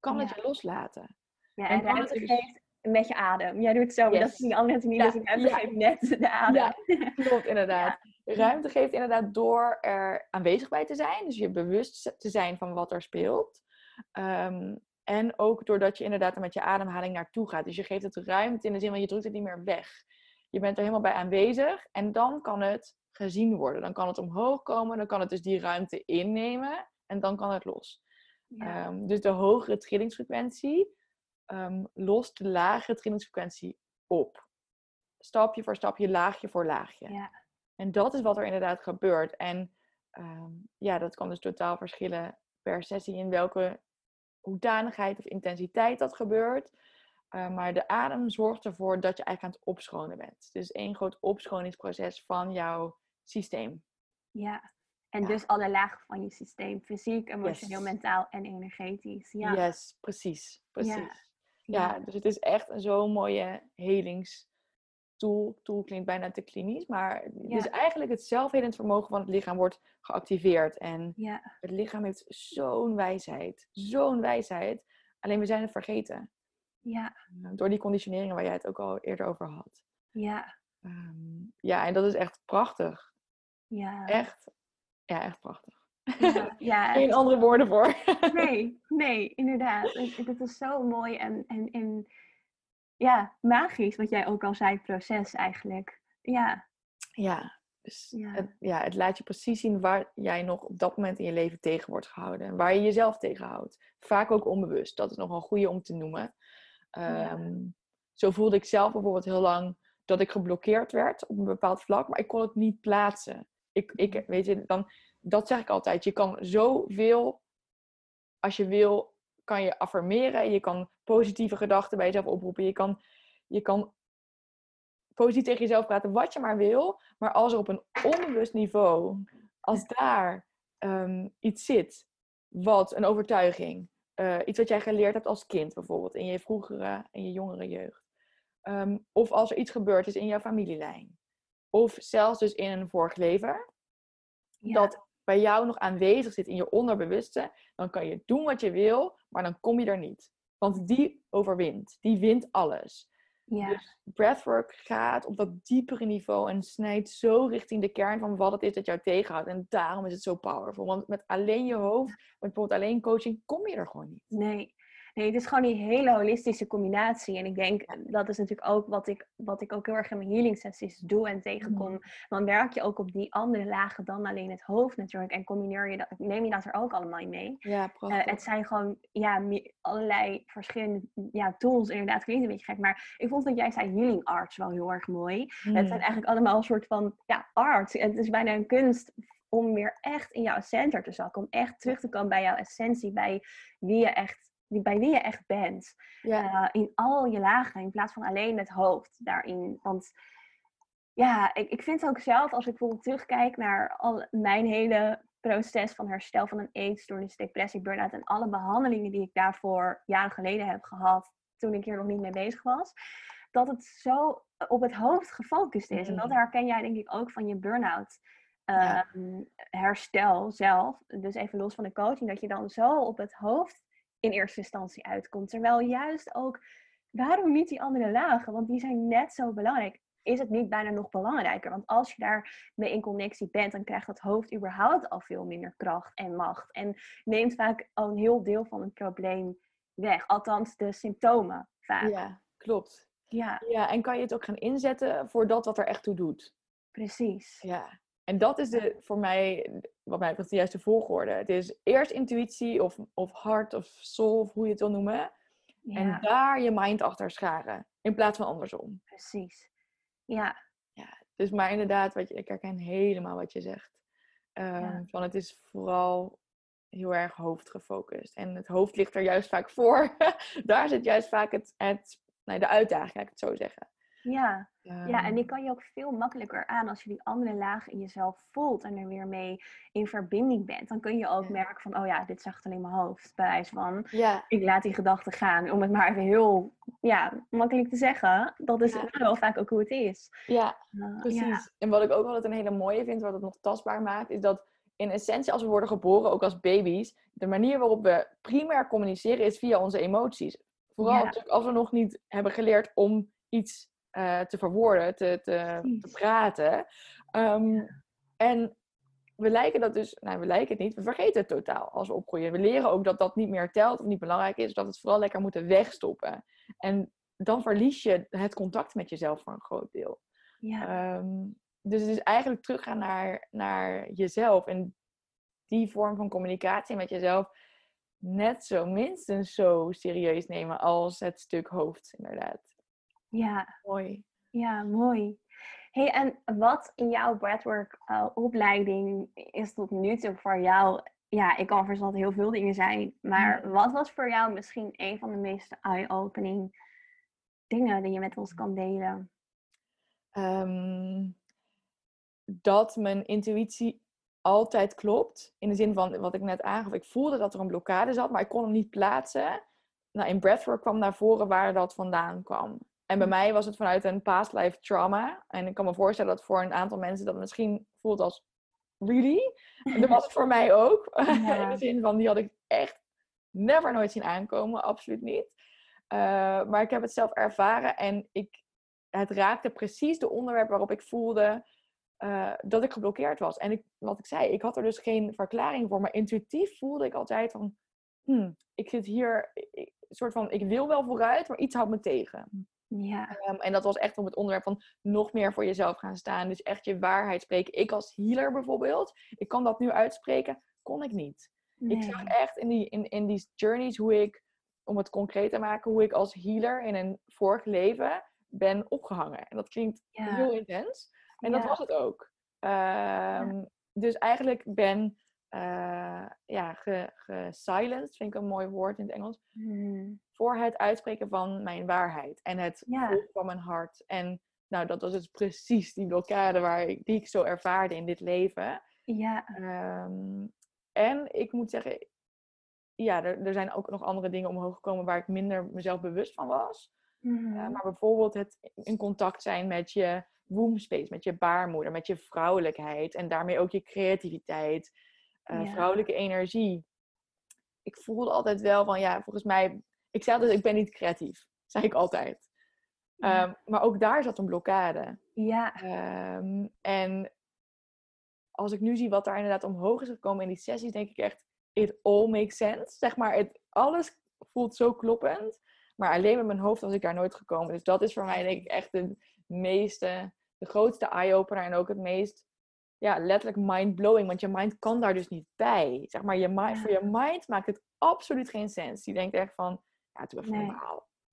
kan het je loslaten. Ja, en, en ruimte geeft met je adem. Jij doet het zo, yes. dat zien andere mensen niet, ja. dus ik heb net de adem. Ja, *laughs* klopt, inderdaad. Ruimte geeft inderdaad door er aanwezig bij te zijn. Dus je bewust te zijn van wat er speelt. Ehm, en ook doordat je inderdaad er met je ademhaling naartoe gaat. Dus je geeft het ruimte in de zin van je drukt het niet meer weg. Je bent er helemaal bij aanwezig en dan kan het gezien worden. Dan kan het omhoog komen, dan kan het dus die ruimte innemen en dan kan het los. Ehm, dus de hogere trillingsfrequentie um, lost de lagere trillingsfrequentie op. Stapje voor stapje, laagje voor laagje. Ja. En dat is wat er inderdaad gebeurt. En ehm, ja, dat kan dus totaal verschillen per sessie in welke hoedanigheid of intensiteit dat gebeurt. Uh, maar de adem zorgt ervoor dat je eigenlijk aan het opschonen bent. Dus één groot opschoningsproces van jouw systeem. Ja, en dus alle lagen van je systeem. Fysiek, emotioneel, mentaal en energetisch. Ja. Yes, precies. precies. Ja. dus het is echt zo'n mooie helings tool. Klinkt bijna te klinisch, maar dus eigenlijk het zelfhelend vermogen van het lichaam wordt geactiveerd. En ja. het lichaam heeft zo'n wijsheid, zo'n wijsheid. Alleen we zijn het vergeten. Ja. Eh, door die conditioneringen waar jij het ook al eerder over had. Ja. Um, ja, en dat is echt prachtig. Ja. Echt, ja, echt prachtig. Ja, *laughs* ja Geen andere woorden voor. Nee, *laughs* nee, inderdaad. Het, is zo mooi en, en, en ja, magisch, wat jij ook al zei, proces eigenlijk. Ja. Ja, dus ja. Het, ja, het laat je precies zien waar jij nog op dat moment in je leven tegen wordt gehouden. En waar je jezelf tegenhoudt. Vaak ook onbewust. Dat is nog een goede om te noemen. Ehm, zo voelde ik zelf bijvoorbeeld heel lang dat ik geblokkeerd werd op een bepaald vlak, maar ik kon het niet plaatsen. Ik, ik, mhm. weet je, dan, dat zeg ik altijd. Je kan zoveel, als je wil, kan je affirmeren. Je kan positieve gedachten bij jezelf oproepen. Je kan, je kan positief tegen jezelf praten wat je maar wil. Maar als er op een onbewust niveau, als daar ehm, iets zit, wat een overtuiging, uh, iets wat jij geleerd hebt als kind bijvoorbeeld, in je vroegere en je jongere jeugd. Ehm, of als er iets gebeurd is in jouw familielijn. Of zelfs dus in een vorig leven. Dat bij jou nog aanwezig zit in je onderbewuste, dan kan je doen wat je wil, maar dan kom je er niet. Want die overwint. Die wint alles. Ja. Dus breathwork gaat op dat diepere niveau en snijdt zo richting de kern van wat het is dat jou tegenhoudt. En daarom is het zo powerful. Want met alleen je hoofd, met bijvoorbeeld alleen coaching, kom je er gewoon niet. Nee. Nee, het is gewoon die hele holistische combinatie. En ik denk, dat is natuurlijk ook wat ik, wat ik ook heel erg in mijn healing sessies doe en tegenkom. Mm. Dan werk je ook op die andere lagen dan alleen het hoofd natuurlijk. En combineer je dat, neem je dat er ook allemaal mee. Ja, uh, het zijn gewoon ja, allerlei verschillende ja, tools. Inderdaad, klinkt een beetje gek. Maar ik vond wat jij zei, healing arts, wel heel erg mooi. Het zijn mm. eigenlijk allemaal een soort van ja, art. Het is bijna een kunst om weer echt in jouw center te zakken. Om echt terug te komen bij jouw essentie. Bij wie je echt bij wie je echt bent. Ja. Eh, in al je lagen, in plaats van alleen het hoofd daarin. Want ja, ik, ik vind ook zelf, als ik bijvoorbeeld terugkijk naar al mijn hele proces van herstel van een eetstoornis, depressie, burn-out en alle behandelingen die ik daarvoor jaren geleden heb gehad, toen ik hier nog niet mee bezig was, dat het zo op het hoofd gefocust is. En dat mm. herken jij denk ik ook van je burn-out. Ehm, herstel zelf, dus even los van de coaching, dat je dan zo op het hoofd in eerste instantie uitkomt. Terwijl juist ook, waarom niet die andere lagen? Want die zijn net zo belangrijk. Is het niet bijna nog belangrijker? Want als je daarmee in connectie bent, dan krijgt het hoofd überhaupt al veel minder kracht en macht. En neemt vaak al een heel deel van het probleem weg. Althans, de symptomen vaak. Ja, klopt. Ja. ja, en kan je het ook gaan inzetten voor dat wat er echt toe doet. Precies. Ja, en dat is de, voor mij, wat mij betreft, de juiste volgorde. Het is eerst intuïtie of, of hart of soul, of hoe je het wil noemen. En daar je mind achter scharen. In plaats van andersom. Precies. Ja. ja dus maar inderdaad, wat je, ik herken helemaal wat je zegt. Um, van het is vooral heel erg hoofdgefocust. En het hoofd ligt er juist vaak voor. *laughs* daar zit juist vaak het, het, nee, de uitdaging, laat ik het zo zeggen. Ja. ja, en die kan je ook veel makkelijker aan als je die andere laag in jezelf voelt en er weer mee in verbinding bent. Dan kun je ook merken van, oh ja, dit zegt alleen mijn hoofd. Bij wijze van, ja. ik laat die gedachten gaan. Om het maar even heel ja, makkelijk te zeggen. Dat is wel vaak ook hoe het is. Ja, uh, precies. En wat ik ook altijd een hele mooie vind, wat het nog tastbaar maakt, is dat in essentie als we worden geboren, ook als baby's, de manier waarop we primair communiceren is via onze emoties. Vooral als we nog niet hebben geleerd om iets uh, te verwoorden, te, te, te praten. Um, En we lijken dat dus, nou we lijken het niet, we vergeten het totaal als we opgroeien. We leren ook dat dat niet meer telt of niet belangrijk is, dat we het vooral lekker moeten wegstoppen. En dan verlies je het contact met jezelf voor een groot deel. Ja. Ehm, dus het is eigenlijk teruggaan naar, naar jezelf en die vorm van communicatie met jezelf net zo minstens zo serieus nemen als het stuk hoofd, inderdaad. Ja. Mooi. Ja, mooi. Hey, en wat in jouw breathwork uh, opleiding is tot nu toe voor jou? Ja, ik kan verstaan dat heel veel dingen zijn, maar wat was voor jou misschien een van de meest eye-opening dingen die je met ons kan delen? Ehm, dat mijn intuïtie altijd klopt. In de zin van wat ik net aangaf. Ik voelde dat er een blokkade zat, maar ik kon hem niet plaatsen. Nou, in breathwork kwam naar voren waar dat vandaan kwam. En bij mij was het vanuit een past life trauma. En ik kan me voorstellen dat voor een aantal mensen dat misschien voelt als really. En dat was het voor *laughs* mij ook. *laughs* In de zin van die had ik echt never nooit zien aankomen. Absoluut niet. Uh, maar ik heb het zelf ervaren en ik, het raakte precies de onderwerp waarop ik voelde uh, dat ik geblokkeerd was. En ik, wat ik zei, ik had er dus geen verklaring voor. Maar intuïtief voelde ik altijd van, hmm, ik zit hier, ik, soort van, ik wil wel vooruit, maar iets houdt me tegen. Ja. Um, en dat was echt op het onderwerp van nog meer voor jezelf gaan staan. Dus echt je waarheid spreken. Ik als healer bijvoorbeeld, ik kan dat nu uitspreken, kon ik niet. Nee. Ik zag echt in die, in, in die journeys hoe ik, om het concreet te maken, hoe ik als healer in een vorig leven ben opgehangen. En dat klinkt Ja. heel intens. En dat was het ook. Ehm, Dus eigenlijk ben eh ja, ge, gesilenced, vind ik een mooi woord in het Engels, Hmm. Voor het uitspreken van mijn waarheid en het Ja. van mijn hart. En nou, dat was dus precies die blokkade waar ik, die ik zo ervaarde in dit leven. Ja. Ehm, en ik moet zeggen, ja, er, er zijn ook nog andere dingen omhoog gekomen waar ik minder mezelf bewust van was. Mhm. Uh, maar bijvoorbeeld het in contact zijn met je womb space, met je baarmoeder, met je vrouwelijkheid en daarmee ook je creativiteit, uh, Ja. vrouwelijke energie. Ik voelde altijd wel van ja, volgens mij, ik zei altijd, ik ben niet creatief. Zei ik altijd. Ja. Um, maar ook daar zat een blokkade. ja. Um, en als ik nu zie wat daar inderdaad omhoog is gekomen in die sessies, denk ik echt, it all makes sense. Zeg maar, het, alles voelt zo kloppend. Maar alleen met mijn hoofd was ik daar nooit gekomen. Dus dat is voor mij denk ik echt de meeste, de grootste eye-opener en ook het meest, ja, letterlijk mind-blowing. Want je mind kan daar dus niet bij. Zeg maar, je mind, voor je mind maakt het absoluut geen sens. Die denkt echt van, ja, Nee.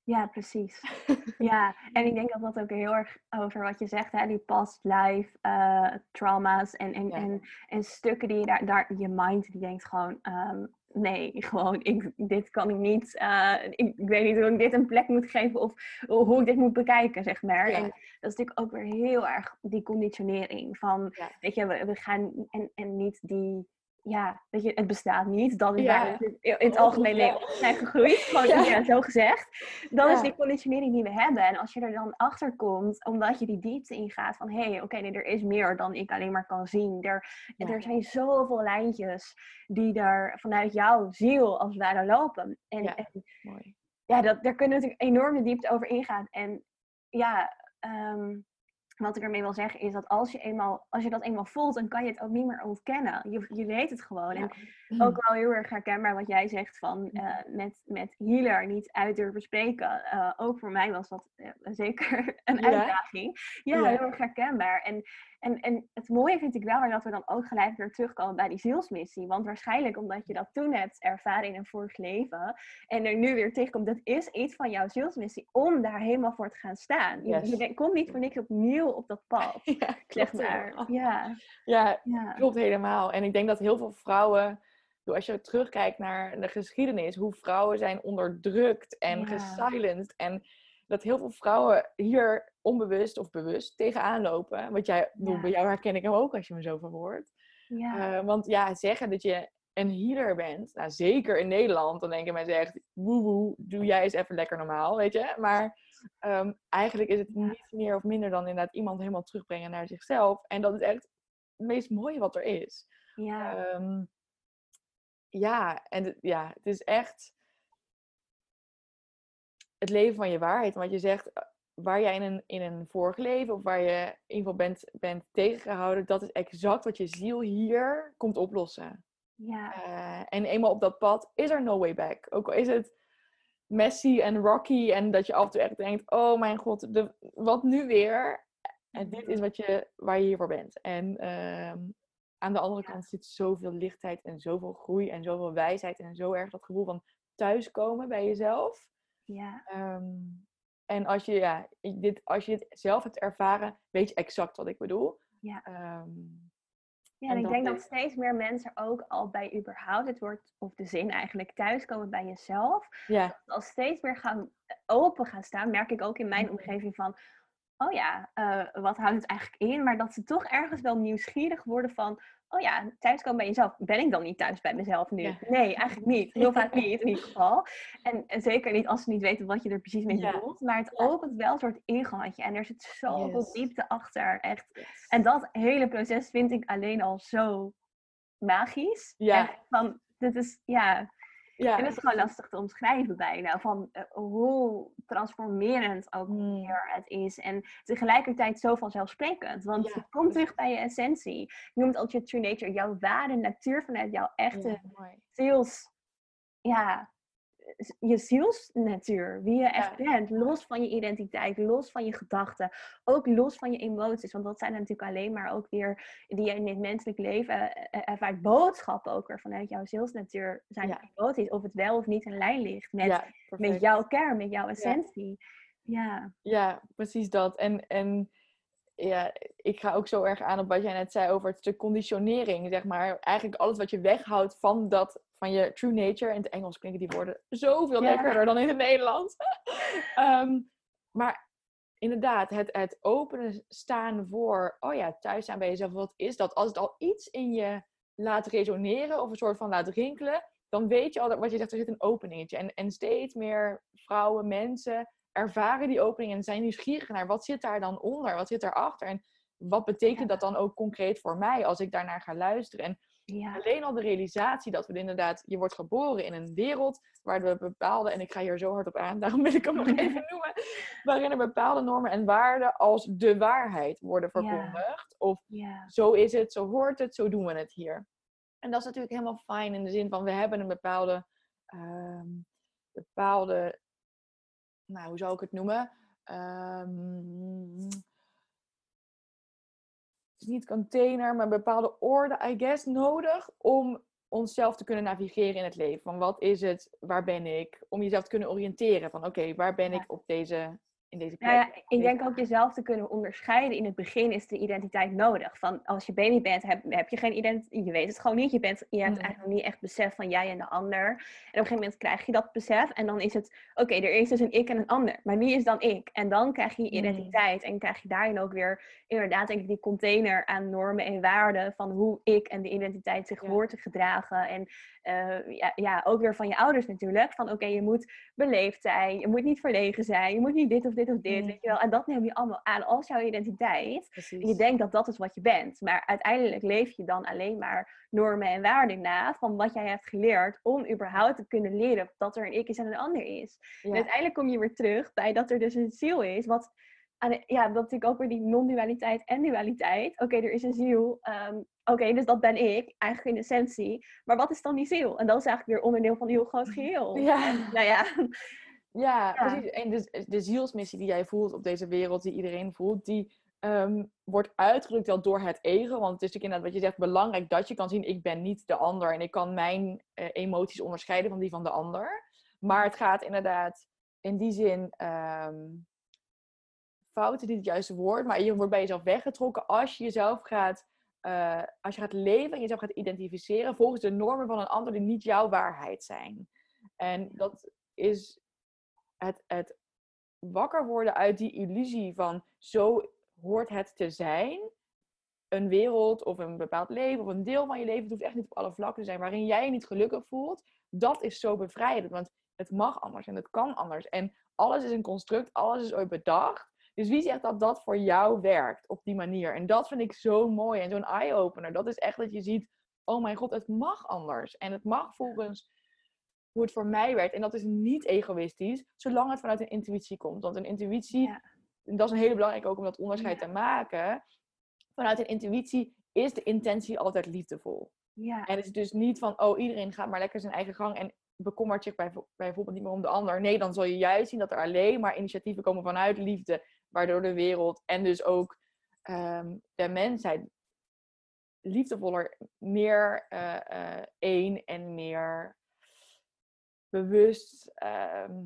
Ja, precies. *laughs* Ja, en ik denk dat dat ook heel erg over wat je zegt, hè, die past life eh, trauma's en, en, Ja. en, en stukken die je daar, daar, je mind die denkt gewoon, ehm, nee, *laughs* gewoon, ik, dit kan ik niet, eh, ik, ik weet niet hoe ik dit een plek moet geven of hoe ik dit moet bekijken, zeg maar. Ja. En dat is natuurlijk ook weer heel erg die conditionering van, Ja. weet je, we, we gaan, en, en niet die, ja, weet je, het bestaat niet. Dat is Ja. waar we in het algemeen mee zijn gegroeid. *laughs* Gewoon Ja. ja, zo gezegd. Dat is die conditionering die we hebben. En als je er dan achter komt, omdat je die diepte ingaat van hé, hey, oké, nee, er is meer dan ik alleen maar kan zien. Er, er zijn zoveel lijntjes die er vanuit jouw ziel als het ware lopen. En Ja. en Mooi. ja, dat, daar kunnen we natuurlijk enorm de diepte over ingaan. En ja, ehm, wat ik ermee wil zeggen is dat als je, eenmaal, als je dat eenmaal voelt, dan kan je het ook niet meer ontkennen. Je, je weet het gewoon. En ook wel heel erg herkenbaar wat jij zegt van eh, met, met healer niet uit durven spreken. Eh, ook voor mij was dat eh, zeker *laughs* een uitdaging. Ja, Ja. heel erg herkenbaar. En, en, en het mooie vind ik wel dat we dan ook gelijk weer terugkomen bij die zielsmissie. Want waarschijnlijk omdat je dat toen hebt ervaren in een vorig leven en er nu weer tegenkomt, dat is iets van jouw zielsmissie om daar helemaal voor te gaan staan. Je, Yes. je denkt- komt niet voor niks opnieuw op dat pad, *laughs* Ja, zeg maar. Ja, Ja, ja. Klopt helemaal. En ik denk dat heel veel vrouwen, als je terugkijkt naar de geschiedenis, hoe vrouwen zijn onderdrukt en Ja. gesilenced. En dat heel veel vrouwen hier onbewust of bewust tegenaan lopen. Wat jij, Ja. bij jou herken ik hem ook als je me zo verwoordt. ja. Eh, want ja, zeggen dat je een healer bent, nou, zeker in Nederland, dan denken mensen echt, woe woe, doe jij eens even lekker normaal, weet je. Maar ehm, eigenlijk is het niet meer of minder dan inderdaad iemand helemaal terugbrengen naar zichzelf. En dat is echt het meest mooie wat er is. ja. Ehm, ja, en ja, het is echt het leven van je waarheid. Want je zegt, eh, waar jij in een, in een vorig leven of waar je in ieder geval bent, bent tegengehouden, dat is exact wat je ziel hier komt oplossen. Ja. Uh, en eenmaal op dat pad is er no way back. Ook al is het messy en rocky en dat je af en toe echt denkt, oh mijn god, de, wat nu weer? En dit is wat je, waar je hiervoor bent. En uh, aan de andere kant zit zoveel lichtheid en zoveel groei en zoveel wijsheid en zo erg dat gevoel van thuiskomen bij jezelf. Ja. Um, en als je, ja, dit, als je dit zelf hebt ervaren, weet je exact wat ik bedoel. Ja. Um, ja, en, ik denk dat steeds meer mensen ook al bij überhaupt het woord, of de zin eigenlijk, thuiskomen bij jezelf. Ja. Als steeds meer gaan open gaan staan, merk ik ook in mijn omgeving van, oh ja, uh, wat houdt het eigenlijk in? Maar dat ze toch ergens wel nieuwsgierig worden van, oh ja, thuiskomen bij jezelf. Ben ik dan niet thuis bij mezelf nu? Nee, eigenlijk niet. *laughs* Heel vaak niet in ieder geval. En, en, zeker niet als ze niet weten wat je er precies mee bedoelt. Maar het opent wel een soort ingangje. En er zit zoveel yes. diepte achter. Echt. Yes. En dat hele proces vind ik alleen al zo magisch. Ja. En van, dit is, ja... Ja. En het is gewoon lastig te omschrijven bijna. Van uh, hoe transformerend ook Hmm. weer het is. En tegelijkertijd zo vanzelfsprekend. Want Ja, je komt terug bij je essentie. Je noemt het je true nature. Jouw ware natuur vanuit jouw echte Ja. Ja, je zielsnatuur. Wie je echt bent. Los van je identiteit. Los van je gedachten. Ook los van je emoties. Want dat zijn natuurlijk alleen maar ook weer... Die je in het menselijk leven eh, ervaart. Boodschappen ook weer vanuit jouw zielsnatuur. Zijn Ja. emoties. Of het wel of niet in lijn ligt. Met, ja, met jouw kern. Met jouw essentie. Ja. Ja, precies dat. En, en ja, ik ga ook zo erg aan op wat jij net zei over het stuk conditionering, zeg maar. Eigenlijk alles wat je weghoudt van dat, van je true nature. In het Engels klinken die woorden zoveel lekkerder dan in het Nederlands. *laughs* Ehm, maar inderdaad, het, het openen staan voor, oh ja, thuis zijn bij jezelf, wat is dat? Als het al iets in je laat resoneren of een soort van laat rinkelen, dan weet je al dat wat je zegt, er zit een openingetje. En, en steeds meer vrouwen, mensen ervaren die opening en zijn nieuwsgierig naar wat zit daar dan onder, wat zit daarachter en wat betekent dat dan ook concreet voor mij als ik daarnaar ga luisteren. En Ja. alleen al de realisatie dat we inderdaad, je wordt geboren in een wereld waar we bepaalde, en ik ga hier zo hard op aan, daarom wil ik hem nog *laughs* even noemen, waarin er bepaalde normen en waarden als de waarheid worden Ja. verkondigd. Of Ja. zo is het, zo hoort het, zo doen we het hier. En dat is natuurlijk helemaal fijn in de zin van we hebben een bepaalde, ehm, bepaalde, nou hoe zou ik het noemen? Ehm, het is niet container, maar een bepaalde orde, I guess, nodig om onszelf te kunnen navigeren in het leven. Van wat is het, waar ben ik? Om jezelf te kunnen oriënteren van oké, waar ben Ja. ik op deze, in deze plek? Nou ja, ik denk ook jezelf te kunnen onderscheiden. In het begin is de identiteit nodig. Van als je baby bent, heb, heb je geen identiteit. Je weet het gewoon niet. Je, bent, je hebt Mm. eigenlijk nog niet echt besef van jij en de ander. En op een gegeven moment krijg je dat besef. En dan is het, oké, er is dus een ik en een ander. Maar wie is dan ik? En dan krijg je je Mm. identiteit. En krijg je daarin ook weer, inderdaad, denk ik, die container aan normen en waarden. Van hoe ik en de identiteit zich Ja. hoort te gedragen. En eh, ja, ja, ook weer van je ouders natuurlijk. Van oké, je moet beleefd zijn. Je moet niet verlegen zijn. Je moet niet dit of dit of dit. Mm. Weet je wel? En dat neem je allemaal aan als jouw identiteit. Precies. En je denkt dat dat is wat je bent. Maar uiteindelijk leef je dan alleen maar normen en waarden na. Van wat jij hebt geleerd. Om überhaupt te kunnen leren dat er een ik is en een ander is. En uiteindelijk kom je weer terug bij dat er dus een ziel is. Wat ja, dat natuurlijk ook weer die non-dualiteit en dualiteit. Oké, er is een ziel. ehm, Oké, dus dat ben ik, eigenlijk in essentie. Maar wat is dan die ziel? En dat is eigenlijk weer onderdeel van een heel groot *laughs* geheel. Ja. En, nou ja, Ja, Ja. precies. En de, de zielsmissie die jij voelt op deze wereld, die iedereen voelt, die ehm, wordt uitgedrukt wel door het ego. Want het is natuurlijk inderdaad wat je zegt, belangrijk dat je kan zien, ik ben niet de ander. En ik kan mijn eh, emoties onderscheiden van die van de ander. Maar het gaat inderdaad in die zin, ehm fout is niet het juiste woord, maar je wordt bij jezelf weggetrokken als je jezelf gaat, eh, als je gaat leven en jezelf gaat identificeren volgens de normen van een ander die niet jouw waarheid zijn. En dat is het, het wakker worden uit die illusie van zo hoort het te zijn. Een wereld of een bepaald leven of een deel van je leven, het hoeft echt niet op alle vlakken te zijn, waarin jij je niet gelukkig voelt. Dat is zo bevrijdend, want het mag anders en het kan anders. En alles is een construct, alles is ooit bedacht. Dus wie zegt dat dat voor jou werkt op die manier? En dat vind ik zo mooi en zo'n eye-opener. Dat is echt dat je ziet, oh mijn god, het mag anders. En het mag volgens hoe het voor mij werkt. En dat is niet egoïstisch, zolang het vanuit een intuïtie komt. Want een intuïtie Ja. en dat is een hele belangrijke ook om dat onderscheid Ja. te maken. Vanuit een intuïtie is de intentie altijd liefdevol. Ja. En het is dus niet van, oh, iedereen gaat maar lekker zijn eigen gang en bekommert zich bijvo- bijvoorbeeld niet meer om de ander. Nee, dan zul je juist zien dat er alleen maar initiatieven komen vanuit liefde, waardoor de wereld en dus ook ehm, de mensheid liefdevoller, meer eh, één en meer bewust, ehm,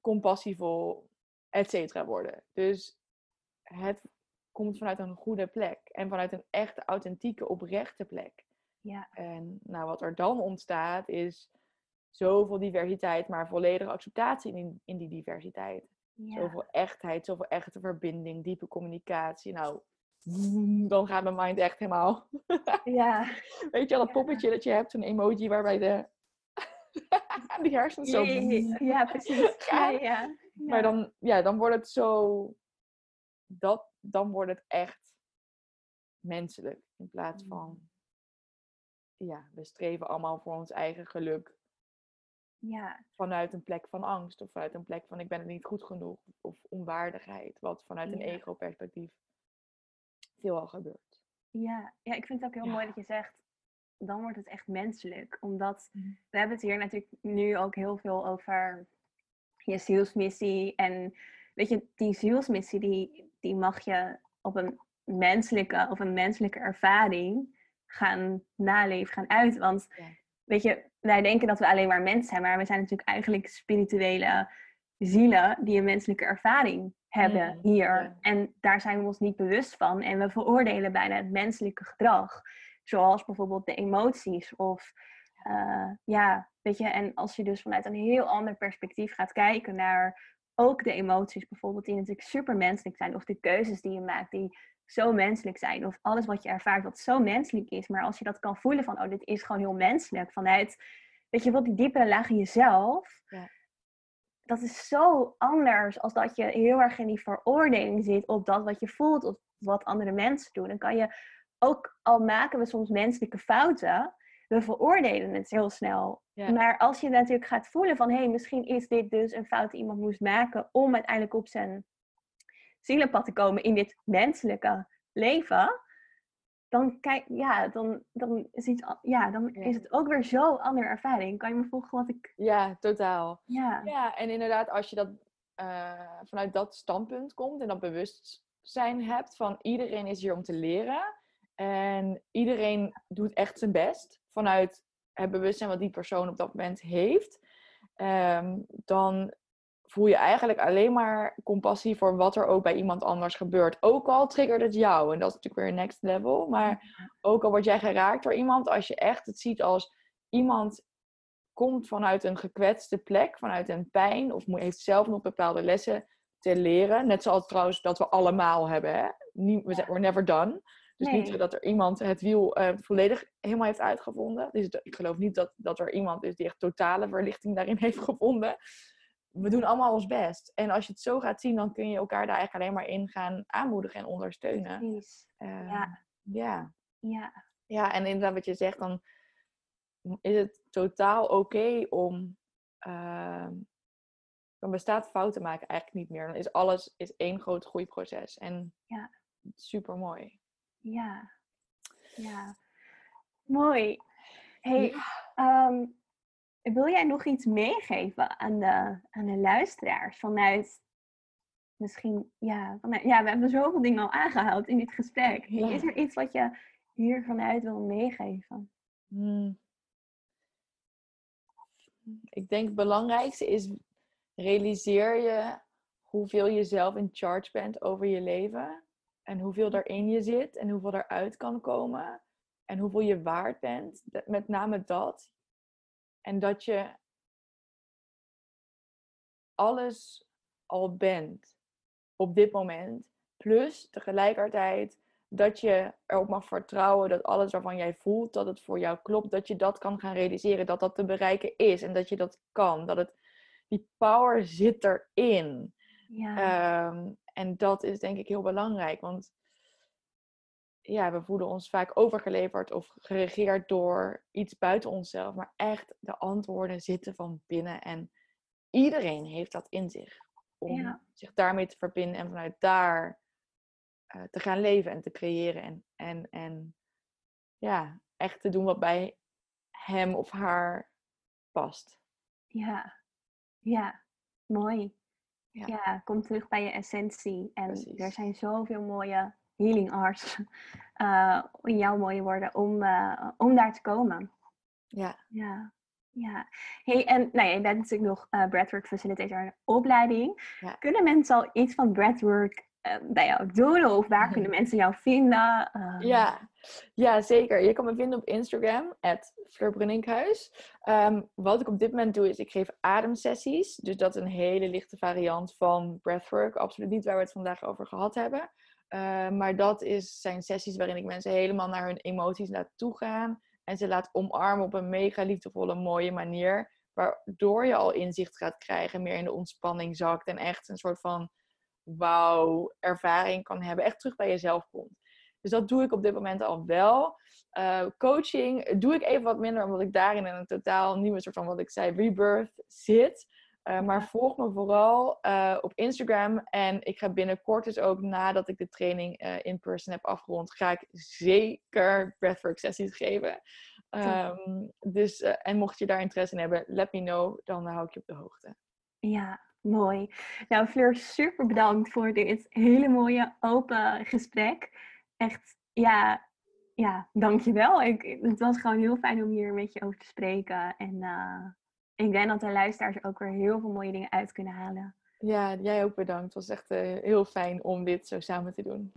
compassievol, et cetera worden. Dus het komt vanuit een goede plek en vanuit een echte, authentieke, oprechte plek. Ja. En nou, wat er dan ontstaat is zoveel diversiteit, maar volledige acceptatie in, in die diversiteit. Ja. Zoveel echtheid, zoveel echte verbinding, diepe communicatie. Nou, *laughs* dan gaat mijn mind echt helemaal. Ja. *laughs* Weet je al, dat poppetje dat je hebt, zo'n emoji waarbij de *laughs* die hersens zo. *laughs* Ja, precies. *laughs* Ja, Ja. ja. Maar dan, ja, dan wordt het zo. Dat, dan wordt het echt menselijk. In plaats van. Ja, we streven allemaal voor ons eigen geluk. Ja, Vanuit een plek van angst. Of vanuit een plek van ik ben het niet goed genoeg. Of onwaardigheid. Wat vanuit een Ja. ego-perspectief veelal gebeurt. ja. ja, ik vind het ook heel Ja. mooi dat je zegt, dan wordt het echt menselijk. Omdat Mhm. we hebben het hier natuurlijk nu ook heel veel over je zielsmissie. En weet je, die zielsmissie die, die mag je op een menselijke of een menselijke ervaring gaan naleven, gaan uit. Want Ja. weet je, wij denken dat we alleen maar mensen zijn, maar we zijn natuurlijk eigenlijk spirituele zielen die een menselijke ervaring hebben Mm, hier. ja. En daar zijn we ons niet bewust van. En we veroordelen bijna het menselijke gedrag. Zoals bijvoorbeeld de emoties of eh, ja, weet je, en als je dus vanuit een heel ander perspectief gaat kijken naar ook de emoties bijvoorbeeld, die natuurlijk super menselijk zijn, of de keuzes die je maakt, die zo menselijk zijn, of alles wat je ervaart wat zo menselijk is, maar als je dat kan voelen van, oh, dit is gewoon heel menselijk, vanuit, weet je wel, die diepere laag in jezelf, Ja. dat is zo anders als dat je heel erg in die veroordeling zit op dat wat je voelt, of wat andere mensen doen. Dan kan je ook, al maken we soms menselijke fouten, we veroordelen het heel snel. Ja. Maar als je natuurlijk gaat voelen van, hé, hey, misschien is dit dus een fout die iemand moest maken om uiteindelijk op zijn zielenpad te komen in dit menselijke leven, dan, kijk, ja, dan, dan, is, iets, ja, dan is het ook weer zo'n andere ervaring. Kan je me volgen wat ik... Ja, totaal. Ja, Ja, en inderdaad, als je dat eh, vanuit dat standpunt komt en dat bewustzijn hebt van iedereen is hier om te leren en iedereen doet echt zijn best vanuit het bewustzijn wat die persoon op dat moment heeft, ehm, dan voel je eigenlijk alleen maar compassie voor wat er ook bij iemand anders gebeurt. Ook al triggert het jou, en dat is natuurlijk weer next level, maar ook al word jij geraakt door iemand, als je echt het ziet als iemand komt vanuit een gekwetste plek, vanuit een pijn, of heeft zelf nog bepaalde lessen te leren. Net zoals trouwens dat we allemaal hebben. Hè? We're never done. Dus niet Nee. zo dat er iemand het wiel eh, volledig helemaal heeft uitgevonden. Dus ik geloof niet dat, dat er iemand is die echt totale verlichting daarin *laughs* heeft gevonden. We doen allemaal ons best. En als je het zo gaat zien, dan kun je elkaar daar eigenlijk alleen maar in gaan aanmoedigen en ondersteunen. precies. Eh, Ja. ja. Ja, Ja, en inderdaad wat je zegt, dan is het totaal oké om... ehm, dan bestaat fouten maken eigenlijk niet meer. Dan is alles is één groot groeiproces. En Ja. super mooi. Ja, ja. Mooi. Hey, ehm, wil jij nog iets meegeven aan de, aan de luisteraars vanuit misschien, ja, vanuit, ja, we hebben zoveel dingen al aangehaald in dit gesprek. Ja. Is er iets wat je hier vanuit wil meegeven? Hmm. Ik denk het belangrijkste is realiseer je hoeveel je zelf in charge bent over je leven. En hoeveel er in je zit en hoeveel eruit kan komen. En hoeveel je waard bent. Met name dat. En dat je alles al bent op dit moment. Plus tegelijkertijd dat je erop mag vertrouwen dat alles waarvan jij voelt dat het voor jou klopt, dat je dat kan gaan realiseren, dat dat te bereiken is en dat je dat kan. Dat het, die power zit erin. Ja, Ehm, en dat is denk ik heel belangrijk, want ja, we voelen ons vaak overgeleverd of geregeerd door iets buiten onszelf, maar echt de antwoorden zitten van binnen en iedereen heeft dat in zich. om zich daarmee te verbinden en vanuit daar eh, te gaan leven en te creëren. En, en, en ja, echt te doen wat bij hem of haar past. Ja, ja, mooi. Ja. ja, kom terug bij je essentie. En er zijn zoveel mooie healing arts uh, *laughs* in jouw mooie woorden om, uh, om daar te komen. Ja. Ja. Ja, hey, en nou je bent natuurlijk nog uh, breathwork facilitator opleiding. Ja. Kunnen mensen al iets van breathwork bij jou doen? Of waar kunnen *laughs* mensen jou vinden? Uh... Ja. ja, zeker. Je kan me vinden op Instagram, Fleur um, wat ik op dit moment doe, is ik geef ademsessies. Dus dat is een hele lichte variant van breathwork. Absoluut niet waar we het vandaag over gehad hebben. Uh, maar dat is, zijn sessies waarin ik mensen helemaal naar hun emoties laat toegaan. En ze laat omarmen op een mega liefdevolle, mooie manier. Waardoor je al inzicht gaat krijgen, meer in de ontspanning zakt. En echt een soort van wauw ervaring kan hebben. Echt terug bij jezelf komt. Dus dat doe ik op dit moment al wel. Uh, coaching doe ik even wat minder, omdat ik daarin in een totaal nieuwe soort van, wat ik zei, rebirth zit. Uh, maar volg me vooral uh, op Instagram. En ik ga binnenkort dus ook, nadat ik de training in person heb afgerond, ga ik zeker breathwork sessies geven. Um, dus, en mocht je daar interesse in hebben, let me know. Dan hou ik je op de hoogte. Ja, mooi. Nou, Fleur, super bedankt voor dit hele mooie, open gesprek. Echt, ja, ja dankjewel. Ik, het was gewoon heel fijn om hier met je over te spreken. En ik denk dat de luisteraars ook weer heel veel mooie dingen uit kunnen halen. Ja, jij ook bedankt. Het was echt uh, heel fijn om dit zo samen te doen.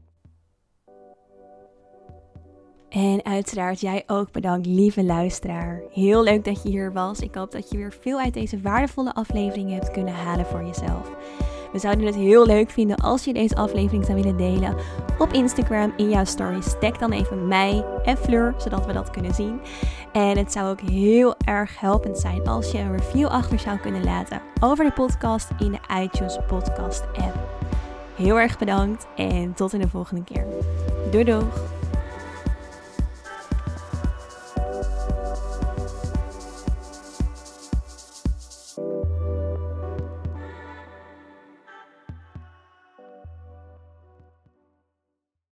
En uiteraard jij ook bedankt, lieve luisteraar. Heel leuk dat je hier was. Ik hoop dat je weer veel uit deze waardevolle aflevering hebt kunnen halen voor jezelf. We zouden het heel leuk vinden als je deze aflevering zou willen delen op Instagram in jouw stories. Tag dan even mij en Fleur, zodat we dat kunnen zien. En het zou ook heel erg helpend zijn als je een review achter zou kunnen laten over de podcast in de iTunes podcast app. Heel erg bedankt en tot in de volgende keer. Doei doeg!